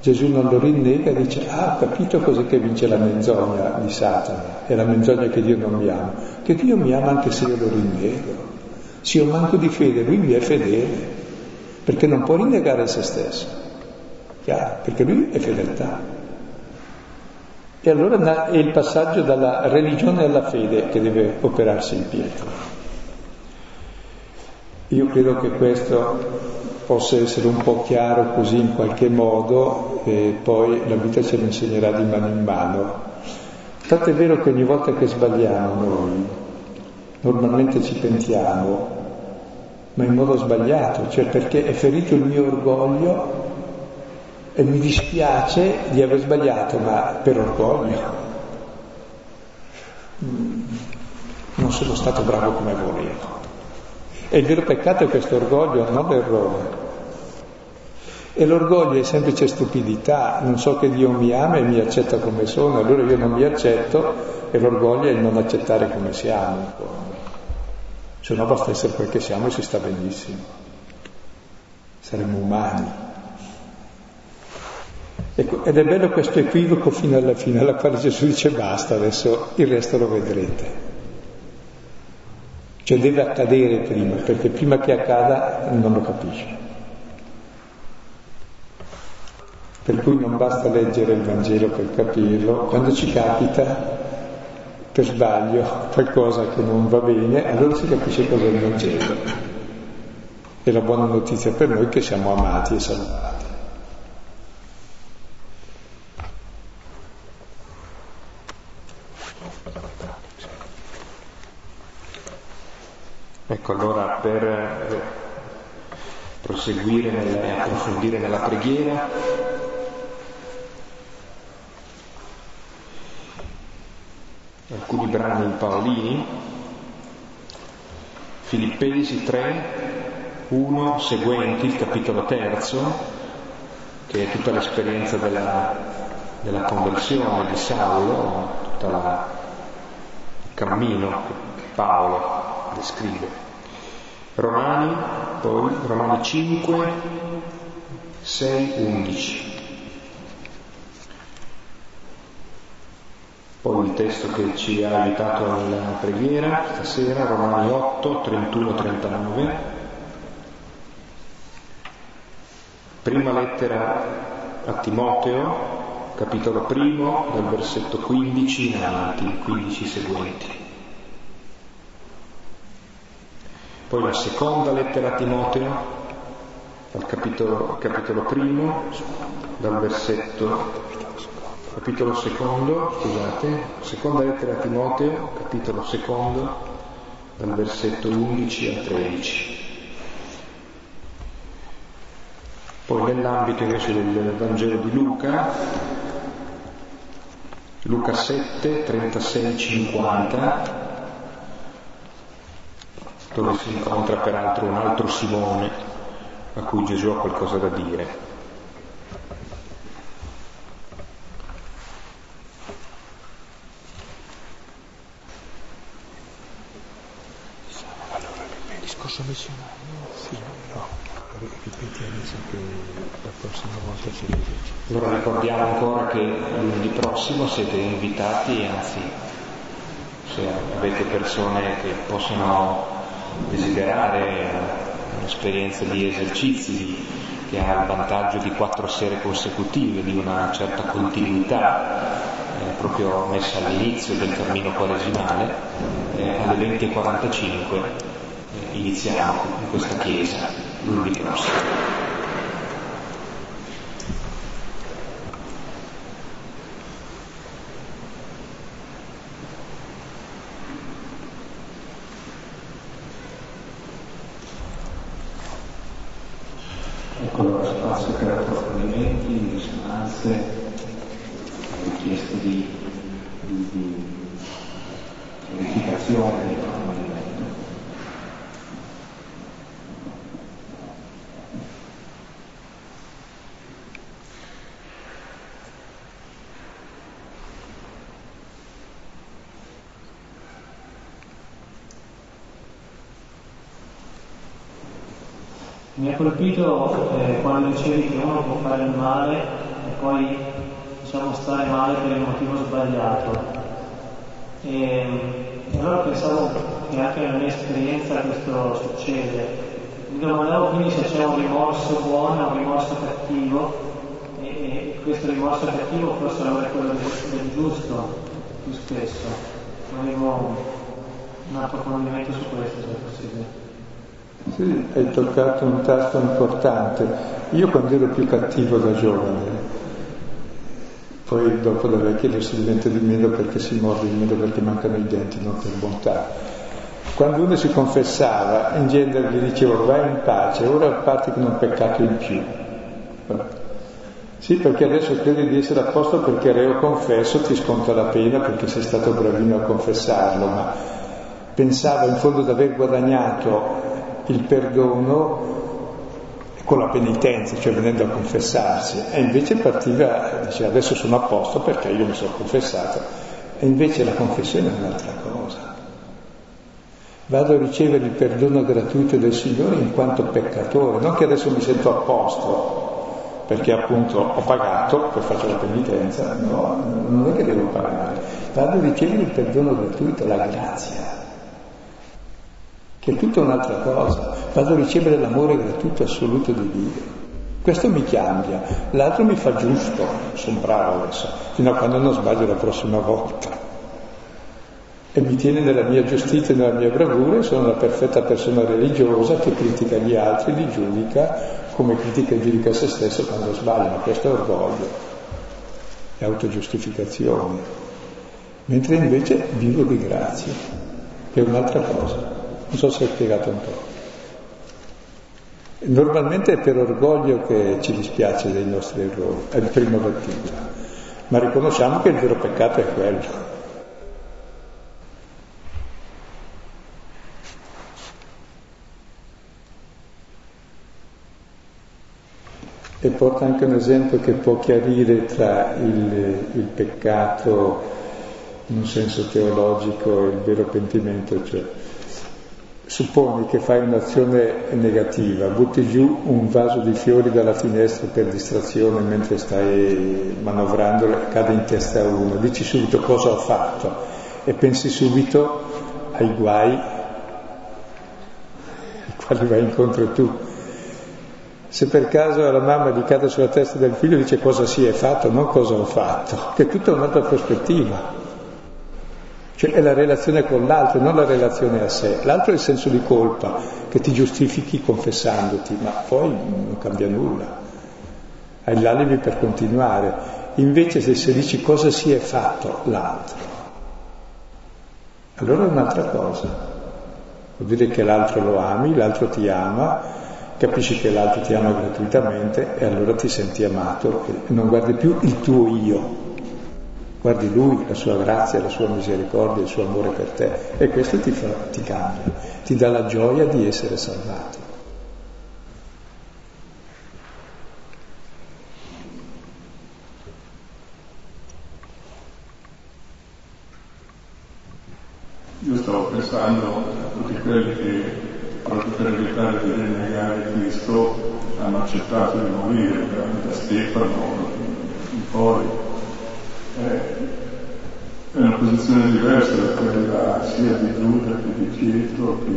Gesù non lo rinnega e dice, ah, capito cos'è che vince la menzogna di Satana, è la menzogna che Dio non mi ama, che Dio mi ama anche se io lo rinnego. Se io manco di fede, lui mi è fedele, perché non può rinnegare se stesso, chiaro, perché lui è fedeltà. E allora è il passaggio dalla religione alla fede che deve operarsi in Pietro. Io credo che questo possa essere un po' chiaro così in qualche modo e poi la vita ce lo insegnerà di mano in mano. Tanto è vero che ogni volta che sbagliamo noi, normalmente ci pentiamo, ma in modo sbagliato, cioè perché è ferito il mio orgoglio e mi dispiace di aver sbagliato, ma per orgoglio. Mm, non sono stato bravo come volevo. E il vero peccato è questo orgoglio, non l'errore. E l'orgoglio è semplice stupidità, non so che Dio mi ama e mi accetta come sono, allora io non mi accetto e l'orgoglio è il non accettare come siamo. Se no basta essere quel che siamo e si sta benissimo. Saremmo umani. Ecco, ed è bello questo equivoco fino alla fine, alla quale Gesù dice basta, adesso il resto lo vedrete. Cioè deve accadere prima, perché prima che accada non lo capisce. Per cui non basta leggere il Vangelo per capirlo, quando ci capita per sbaglio qualcosa che non va bene, allora si capisce cos'è il Vangelo. E la buona notizia per noi è che siamo amati e salvati. Ecco, allora per eh, proseguire e approfondire nella preghiera, alcuni brani paolini, Filippesi 3, 1 seguenti, il capitolo terzo, che è tutta l'esperienza della, della conversione di Saulo, tutto il cammino che Paolo descrive. Romani, poi Romani 5, 6, 11. Poi il testo che ci ha aiutato nella preghiera stasera, Romani 8, 31, 39. Prima lettera a Timoteo, capitolo primo, dal versetto 15 in avanti, 15 seguenti. Poi la seconda lettera a Timoteo, al capitolo, capitolo primo, dal versetto, capitolo secondo, scusate, seconda lettera a Timoteo, capitolo secondo, dal versetto 11 a 13. Poi nell'ambito invece del Vangelo di Luca, Luca 7, 36, 50, dove si incontra peraltro un altro Simone a cui Gesù ha qualcosa da dire. Allora, il discorso missionario, sì, no, ripetiamo sempre la prossima volta ci Allora ricordiamo ancora che lunedì prossimo siete invitati, anzi se avete persone che possono desiderare un'esperienza di esercizi che ha il vantaggio di quattro sere consecutive, di una certa continuità, eh, proprio messa all'inizio del cammino quaresimale, eh, alle 20.45 eh, iniziamo in questa chiesa lunedì prossimo. forse ho chiesto di, di, di verificazione del letto. Mi ha colpito eh, quando dicevi che uno può fare il male poi diciamo stare male per il motivo sbagliato. E, e allora pensavo che anche nella mia esperienza questo succede. Mi domandavo quindi se c'è un rimorso buono o un rimorso cattivo e, e questo rimorso cattivo forse allora è quello del, del giusto più spesso. Volevo un approfondimento su questo se è possibile. Sì, hai toccato un tasto importante. Io quando ero più cattivo da giovane, poi dopo da vecchio si diventa di meno perché si morde di meno perché mancano i denti, non per bontà. Quando uno si confessava, in genere gli dicevo vai in pace, ora parti con un peccato in più. Sì, perché adesso credi di essere a posto perché reo confesso, ti sconta la pena perché sei stato bravino a confessarlo, ma pensava in fondo di aver guadagnato il perdono con la penitenza, cioè venendo a confessarsi, e invece partiva, diceva adesso sono a posto perché io mi sono confessato, e invece la confessione è un'altra cosa. Vado a ricevere il perdono gratuito del Signore in quanto peccatore, non che adesso mi sento a posto perché appunto ho pagato, poi faccio la penitenza, no, non è che devo pagare, vado a ricevere il perdono gratuito, la grazia che è tutta un'altra cosa. Vado a ricevere l'amore gratuito assoluto di Dio. Questo mi cambia, l'altro mi fa giusto, sono bravo adesso, fino a quando non sbaglio la prossima volta. E mi tiene nella mia giustizia e nella mia bravura, sono la perfetta persona religiosa che critica gli altri, li giudica come critica e giudica se stesso quando sbaglia, ma questo è orgoglio, è autogiustificazione. Mentre invece vivo di grazia, che è un'altra cosa. Non so se ho spiegato un po'. Normalmente è per orgoglio che ci dispiace dei nostri errori, è il primo battuta, ma riconosciamo che il vero peccato è quello. E porta anche un esempio che può chiarire tra il, il peccato in un senso teologico e il vero pentimento, cioè Supponi che fai un'azione negativa, butti giù un vaso di fiori dalla finestra per distrazione mentre stai manovrando, cade in testa uno, dici subito cosa ho fatto e pensi subito ai guai ai quali vai incontro tu. Se per caso la mamma gli cade sulla testa del figlio dice cosa si è fatto, non cosa ho fatto, che è tutta un'altra prospettiva. Cioè è la relazione con l'altro, non la relazione a sé. L'altro è il senso di colpa che ti giustifichi confessandoti, ma poi non cambia nulla. Hai l'alibi per continuare. Invece se, se dici cosa si è fatto l'altro, allora è un'altra cosa. Vuol dire che l'altro lo ami, l'altro ti ama, capisci che l'altro ti ama gratuitamente e allora ti senti amato e non guardi più il tuo io, guardi Lui, la sua grazia, la sua misericordia, il suo amore per te e questo ti, fa, ti cambia, ti dà la gioia di essere salvato. Io stavo pensando a tutti quelli che proprio per evitare di rinnegare Cristo hanno accettato di morire, veramente Stefano, in poi è una posizione diversa da quella sia di Giuda che di Pietro che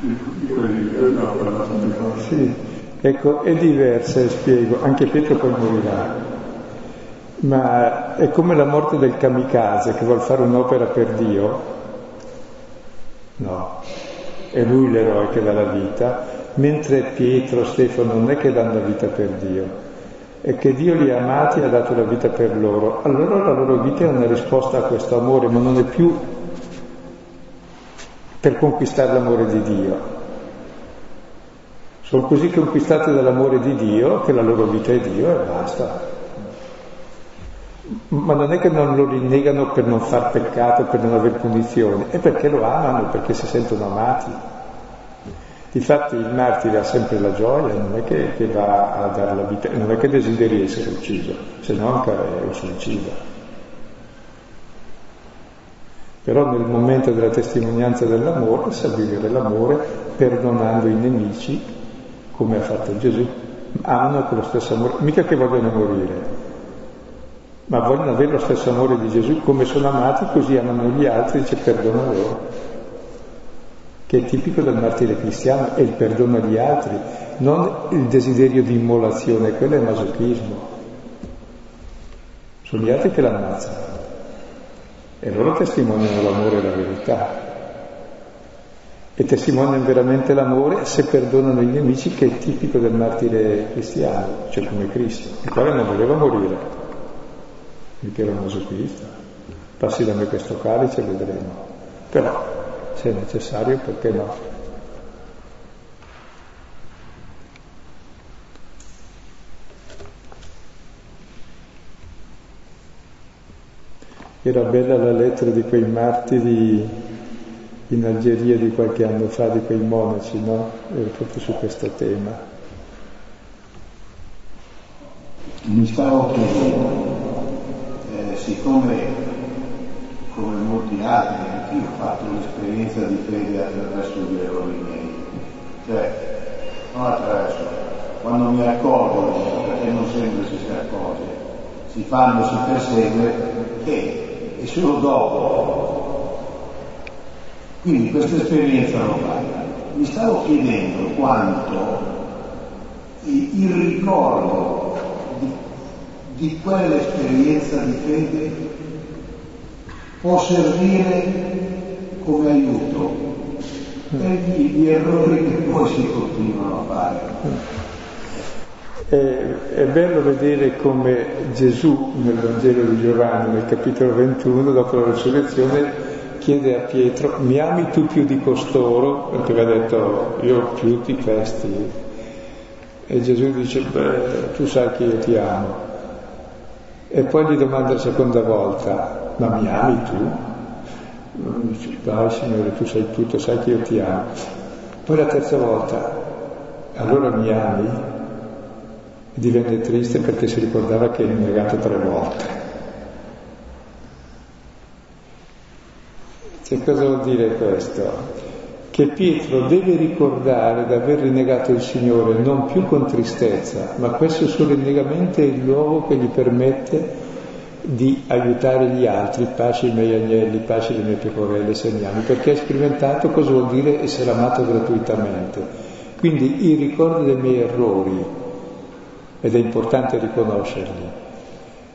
di quelli che abbiamo parlato noi. Sì, ecco, è diversa, e spiego, anche Pietro poi morirà, ma è come la morte del kamikaze che vuole fare un'opera per Dio. No, è lui l'eroe che dà la vita, mentre Pietro, Stefano non è che danno la vita per Dio, e che Dio li ha amati e ha dato la vita per loro. Allora la loro vita è una risposta a questo amore, ma non è più per conquistare l'amore di Dio. Sono così conquistati dall'amore di Dio che la loro vita è Dio e basta. ma non è che non lo rinnegano per non far peccato, per non aver punizione, è perché lo amano, perché si sentono amati. Difatti il martire ha sempre la gioia, non è che, che va a dare la vita, non è che desideri essere ucciso, se no è un suicida. Però nel momento della testimonianza dell'amore sa vivere l'amore perdonando i nemici, come ha fatto Gesù. Amano con lo stesso amore, mica che vogliono morire, ma vogliono avere lo stesso amore di Gesù, come sono amati, così amano gli altri, dice perdono loro, che è tipico del martire cristiano, è il perdono agli altri, non il desiderio di immolazione, quello è masochismo. Sono gli altri che l'ammazzano e loro testimoniano l'amore e la verità. E testimoniano veramente l'amore se perdonano i nemici, che è tipico del martire cristiano, cioè come Cristo, il quale non voleva morire mica era un masochista. Passi da me questo calice e vedremo. Però, se necessario, perché no? Era bella la lettera di quei martiri in Algeria di qualche anno fa, di quei monaci, no? Era proprio su questo tema. Mi stavo chiedendo siccome come molti altri anch'io ho fatto un'esperienza di fede attraverso gli errori miei, cioè non attraverso, quando mi accorgo, perché non sempre ci si accorge, si fanno, si persegue e, e solo dopo. Quindi questa esperienza l'ho fatta. Mi stavo chiedendo quanto il ricordo di quell'esperienza di fede può servire come aiuto per gli errori che poi si continuano a fare. È, è, bello vedere come Gesù nel Vangelo di Giovanni, nel capitolo 21, dopo la resurrezione, chiede a Pietro, mi ami tu più di costoro? Perché aveva detto, io più di questi. E Gesù dice, beh, tu sai che io ti amo. E poi gli domanda la seconda volta, ma mi ami tu? Dice, dai Signore, tu sai tutto, sai che io ti amo. Poi la terza volta, allora mi ami? E divenne triste perché si ricordava che ha negato tre volte. Che cosa vuol dire questo? che Pietro deve ricordare di aver rinnegato il Signore non più con tristezza, ma questo suo rinnegamento è il luogo che gli permette di aiutare gli altri, pace i miei agnelli, pace le mie pecorelle, segnali, perché ha sperimentato cosa vuol dire essere amato gratuitamente. Quindi i ricordi dei miei errori, ed è importante riconoscerli,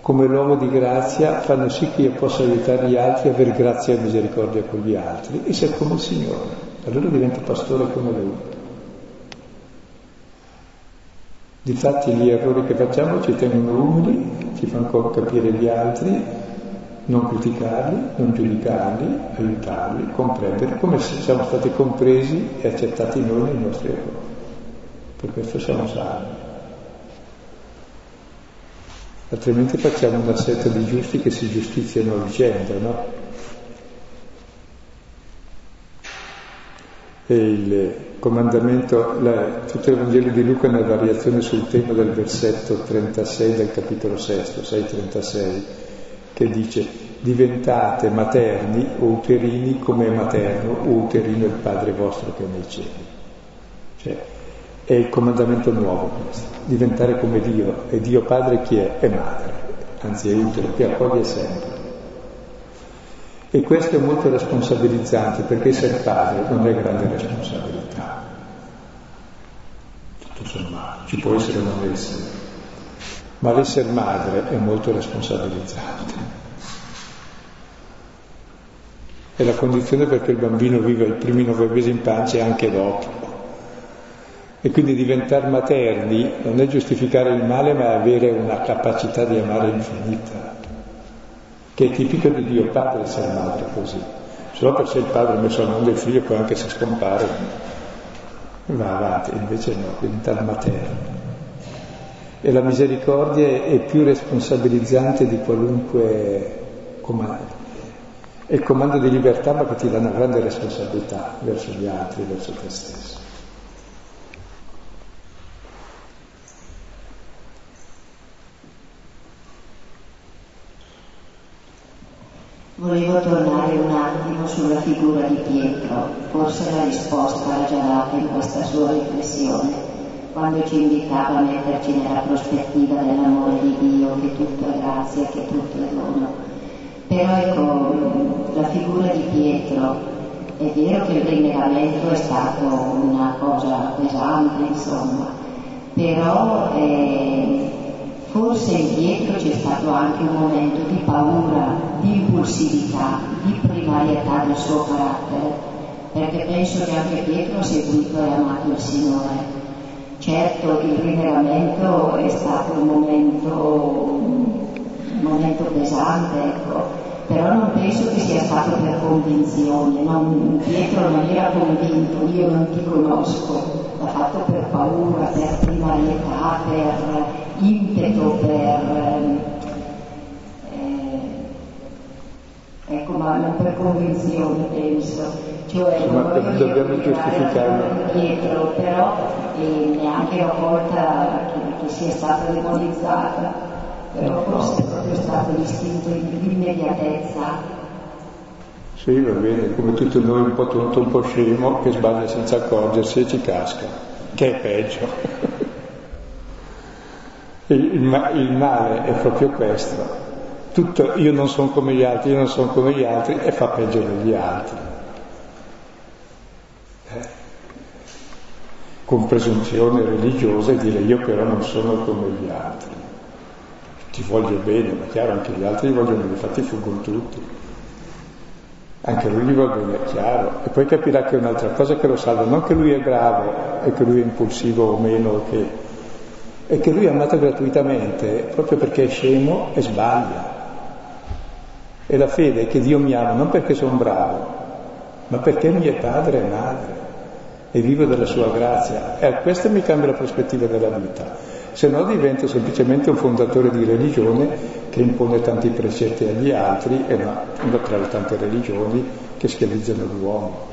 come luogo di grazia fanno sì che io possa aiutare gli altri avere grazia e misericordia con gli altri e sia come il Signore allora diventa pastore come lui. Difatti gli errori che facciamo ci tengono umili, ci fanno capire gli altri, non criticarli, non giudicarli, aiutarli, comprendere come siamo stati compresi e accettati noi nei nostri errori. Per questo siamo salvi. Altrimenti facciamo una setta di giusti che si giustiziano a vicenda, no? E il comandamento, la, tutto il Vangelo di Luca è una variazione sul tema del versetto 36 del capitolo 6, 6-36, che dice diventate materni o uterini come è materno o uterino il Padre vostro che è nei cieli. Cioè, è il comandamento nuovo questo, diventare come Dio. E Dio Padre chi è? È madre, anzi è utero, che accoglie sempre. E questo è molto responsabilizzante perché essere padre non è grande responsabilità. Tutto sommato, ci può essere o non essere. Ma l'essere madre è molto responsabilizzante. È la condizione perché il bambino vive i primi nove mesi in pancia e anche dopo. E quindi diventare materni non è giustificare il male, ma avere una capacità di amare infinita che è tipico di Dio Padre essere madre così. Solo perché il padre ha messo al mondo il figlio, poi anche se scompare va avanti, invece no, diventa il materno. E la misericordia è più responsabilizzante di qualunque comando. È il comando di libertà ma che ti dà una grande responsabilità verso gli altri, verso te stesso. Volevo tornare un attimo sulla figura di Pietro, forse la risposta era già data in questa sua riflessione, quando ci invitava a metterci nella prospettiva dell'amore di Dio, che tutto è grazia, che tutto è dono. Però ecco, la figura di Pietro, è vero che il rinnegamento è stato una cosa pesante, insomma, però eh, Forse in Pietro c'è stato anche un momento di paura, di impulsività, di primarietà del suo carattere, perché penso che anche Pietro ha seguito e amato il Signore. Certo il rinnegamento è stato un momento, un momento pesante, ecco, però non penso che sia stato per convinzione, non, Pietro non era convinto, io non ti conosco, l'ha fatto per paura, per primarietà, per impeto per, eh, ecco, ma non per convinzione penso. Cioè, Insomma, dobbiamo giustificare dietro, però eh, neanche una volta che, che sia stata demonizzata, però forse è proprio stato l'istinto di immediatezza. Sì, va bene, come tutti noi un po' tonto, un po' scemo, che sbaglia senza accorgersi e ci casca, che è peggio. Il, il, male è proprio questo. Tutto io non sono come gli altri, io non sono come gli altri e fa peggio degli altri. Eh? Con presunzione religiosa e dire io però non sono come gli altri. Ti voglio bene, ma chiaro anche gli altri vogliono bene, infatti fuggono tutti. Anche lui gli va bene, chiaro. E poi capirà che è un'altra cosa che lo salva, non che lui è bravo e che lui è impulsivo o meno, che e che lui è amato gratuitamente proprio perché è scemo e sbaglia. E la fede è che Dio mi ama non perché sono bravo, ma perché mi è padre e madre e vivo della sua grazia. E a questo mi cambia la prospettiva della vita. Se no divento semplicemente un fondatore di religione che impone tanti precetti agli altri e una, una tra le tante religioni che schiavizzano l'uomo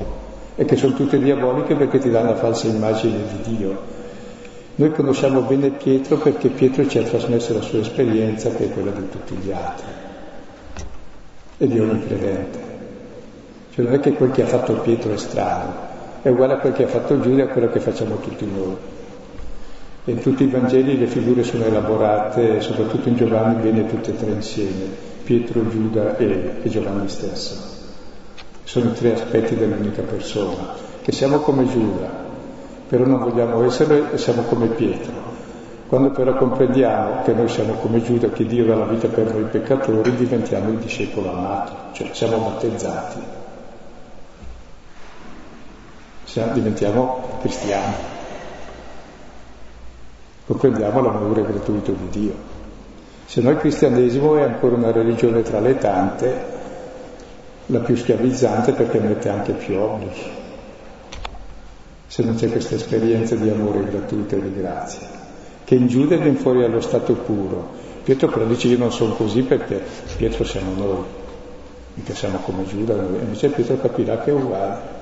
e che sono tutte diaboliche perché ti danno la falsa immagine di Dio noi conosciamo bene Pietro perché Pietro ci ha trasmesso la sua esperienza che è quella di tutti gli altri e di ogni credente. Cioè non è che quel che ha fatto Pietro è strano, è uguale a quel che ha fatto Giuda e a quello che facciamo tutti noi. In tutti i Vangeli le figure sono elaborate, soprattutto in Giovanni, bene tutte e tre insieme, Pietro, Giuda e, e Giovanni stesso. Sono i tre aspetti dell'unica persona, che siamo come Giuda, però non vogliamo essere e siamo come Pietro. Quando però comprendiamo che noi siamo come Giuda, che Dio dà la vita per noi peccatori, diventiamo il discepolo amato, cioè siamo battezzati, siamo, diventiamo cristiani, comprendiamo l'amore gratuito di Dio. Se no il cristianesimo è ancora una religione tra le tante, la più schiavizzante perché mette anche più obblighi se non c'è questa esperienza di amore gratuito e di grazia, che in Giuda viene fuori allo stato puro. Pietro però dice io non sono così perché Pietro siamo noi, mica siamo come Giuda, invece Pietro capirà che è uguale.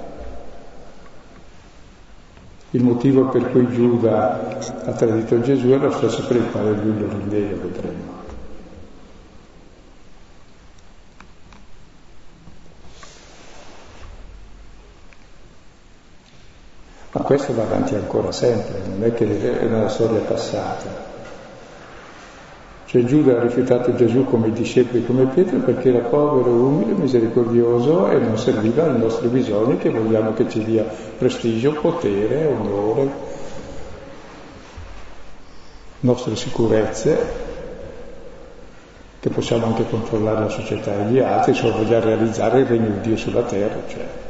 Il motivo per cui Giuda ha tradito Gesù è lo stesso per il quale lui lo rendeva, vedremo. Ma questo va avanti ancora sempre, non è che è una storia passata. Cioè Giuda ha rifiutato Gesù come discepoli, come Pietro, perché era povero, umile, misericordioso e non serviva ai nostri bisogni che vogliamo che ci dia prestigio, potere, onore, nostre sicurezze, che possiamo anche controllare la società e gli altri, solo vogliamo realizzare il regno di Dio sulla terra. Cioè.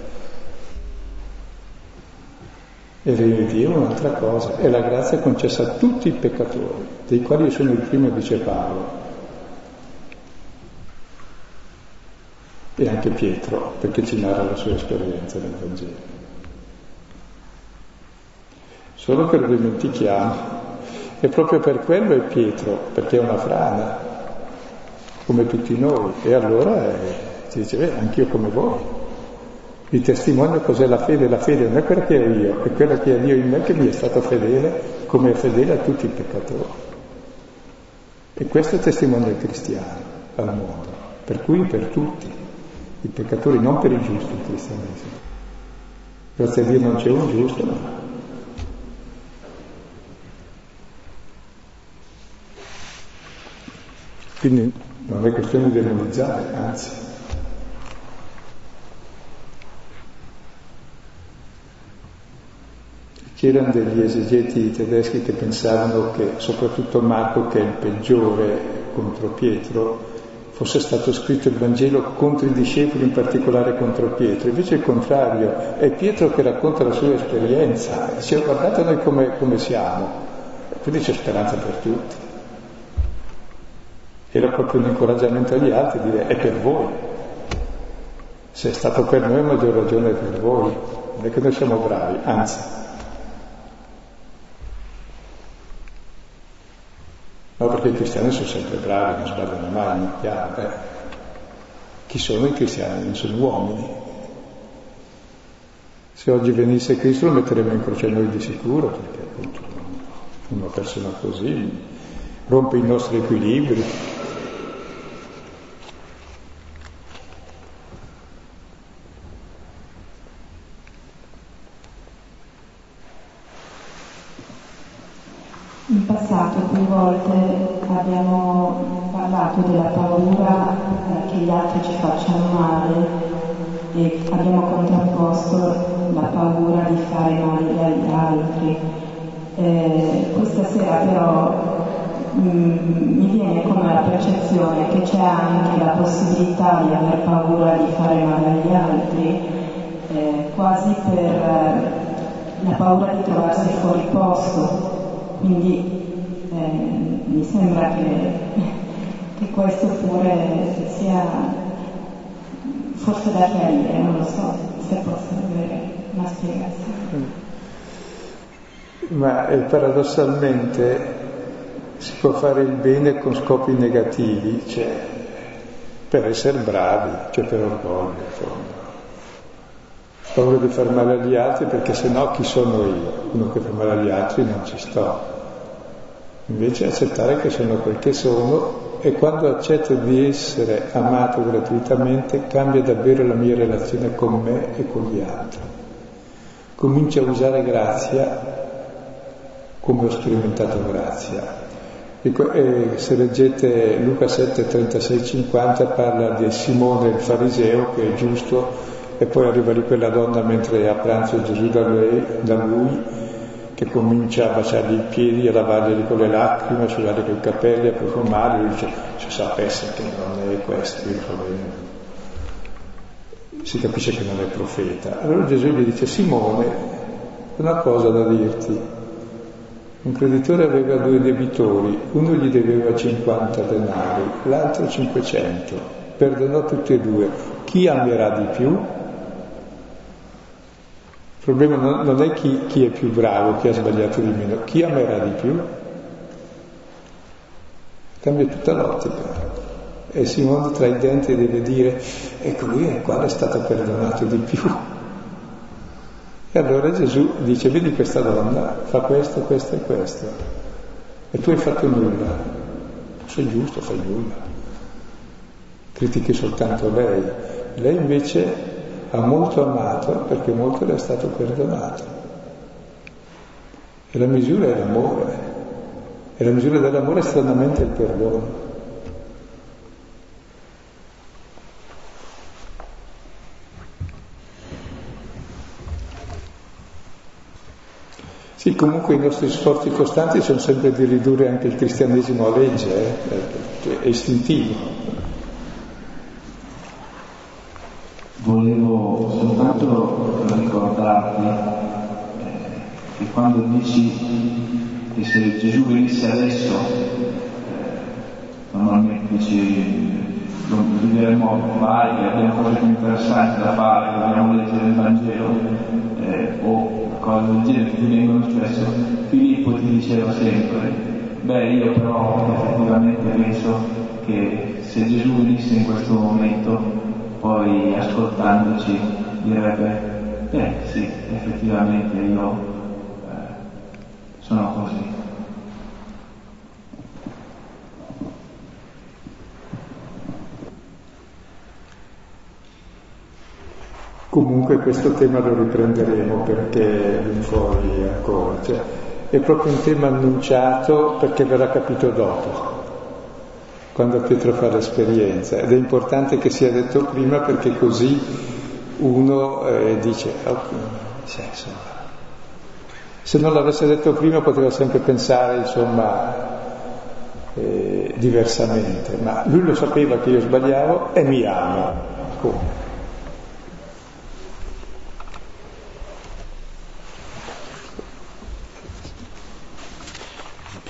E Dio è un'altra cosa, è la grazia concessa a tutti i peccatori, dei quali io sono il primo, dice Paolo. E anche Pietro, perché ci narra la sua esperienza nel Vangelo. Solo che lo dimentichiamo E proprio per quello è Pietro, perché è una frana, come tutti noi. E allora eh, si dice, beh, anch'io come voi. Vi testimonio cos'è la fede. La fede non è quella che ho io, è quella che ha Dio in me che mi è stato fedele, come è fedele a tutti i peccatori. E questo è testimonio del cristiano al mondo, per cui per tutti, i peccatori, non per i giusti il cristianesimo. Grazie a Dio non c'è un giusto, ma Quindi non è questione di demonizzare, anzi. C'erano degli esegeti tedeschi che pensavano che soprattutto Marco, che è il peggiore contro Pietro, fosse stato scritto il Vangelo contro i discepoli, in particolare contro Pietro. Invece è il contrario, è Pietro che racconta la sua esperienza, dice guardate noi come, come siamo, quindi c'è speranza per tutti. Era proprio un incoraggiamento agli altri dire è per voi. Se è stato per noi, maggior ragione è per voi. Non è che noi siamo bravi, anzi. No, perché i cristiani sono sempre bravi, non sbagliano mai, non chiaro. Eh. Chi sono i cristiani? Non sono uomini. Se oggi venisse Cristo lo metteremo in croce noi di sicuro, perché appunto una persona così rompe i nostri equilibri. Passato più volte abbiamo parlato della paura eh, che gli altri ci facciano male e abbiamo contrapposto la paura di fare male agli altri. Eh, questa sera però mh, mm, mi viene come la percezione che c'è anche la possibilità di aver paura di fare male agli altri, eh, quasi per eh, la paura di trovarsi fuori posto quindi eh, mi sembra che, che, questo pure sia forse da chiarire, non lo so se posso avere una spiegazione. Ma eh, paradossalmente si può fare il bene con scopi negativi, cioè per essere bravi, cioè per orgoglio, in fondo. Paura di far male agli altri perché se no chi sono io? Uno che fa male agli altri non ci sto. Invece accettare che sono quel che sono e quando accetto di essere amato gratuitamente cambia davvero la mia relazione con me e con gli altri. Comincio a usare grazia come ho sperimentato grazia. E se leggete Luca 7, 36, 50 parla di Simone il fariseo che è giusto e poi arriva lì quella donna mentre è a pranzo Gesù da lui, da lui che comincia a baciargli i piedi, a lavargli con le lacrime, a asciugargli con i capelli, a profumarli, lui dice se sapesse che non è questo il problema. Si capisce che non è profeta. Allora Gesù gli dice Simone, una cosa da dirti. Un creditore aveva due debitori, uno gli deveva 50 denari, l'altro 500. Perdonò tutti e due. Chi amerà di più? Il problema non, è chi, chi, è più bravo, chi ha sbagliato di meno, chi amerà di più. Cambia tutta l'ottica. E Simone tra i denti deve dire, ecco lui è quale è stato perdonato di più. E allora Gesù dice, vedi questa donna, fa questo, questo e questo. E tu hai fatto nulla. Sei giusto, fai nulla. Critichi soltanto lei. Lei invece ha molto amato perché molto le è stato perdonato. E la misura è l'amore. E la misura dell'amore è stranamente il perdono. Sì, comunque i nostri sforzi costanti sono sempre di ridurre anche il cristianesimo a legge, eh? è istintivo. Volevo soltanto ricordarti eh, che quando dici che se Gesù venisse adesso, eh, normalmente dici lo vivremo mai, abbiamo cose più interessanti da fare, dobbiamo leggere il Vangelo, eh, o cose del genere che vengono spesso, Filippo ti diceva sempre, beh io però effettivamente penso che se Gesù venisse in questo momento, poi ascoltandoci direbbe, beh sì, effettivamente io eh, sono così. Comunque questo tema lo riprenderemo perché fuori ancora. Cioè, è proprio un tema annunciato perché verrà capito dopo, quando Pietro fa l'esperienza. Ed è importante che sia detto prima perché così uno eh, dice, oh, senso. se non l'avesse detto prima poteva sempre pensare, insomma, eh, diversamente, ma lui lo sapeva che io sbagliavo e mi ama. Come?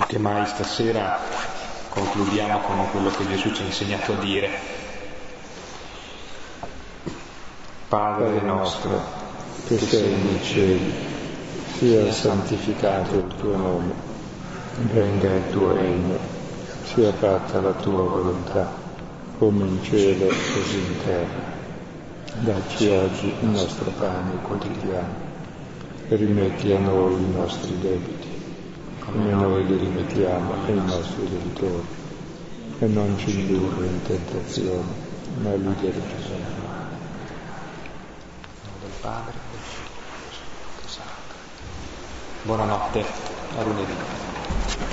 che mai stasera concludiamo con quello che Gesù ci ha insegnato a dire. Padre nostro, che sei nei cieli, sia santificato il tuo nome, venga il tuo regno, sia fatta la tua volontà, come in cielo così in terra. Dacci oggi il nostro pane quotidiano rimetti a noi i nostri debiti come noi li rimettiamo ai nostri debitori e non ci indurre in tentazione, ma liberaci del Padre, del Figlio del Santo. Buonanotte, a lunedì.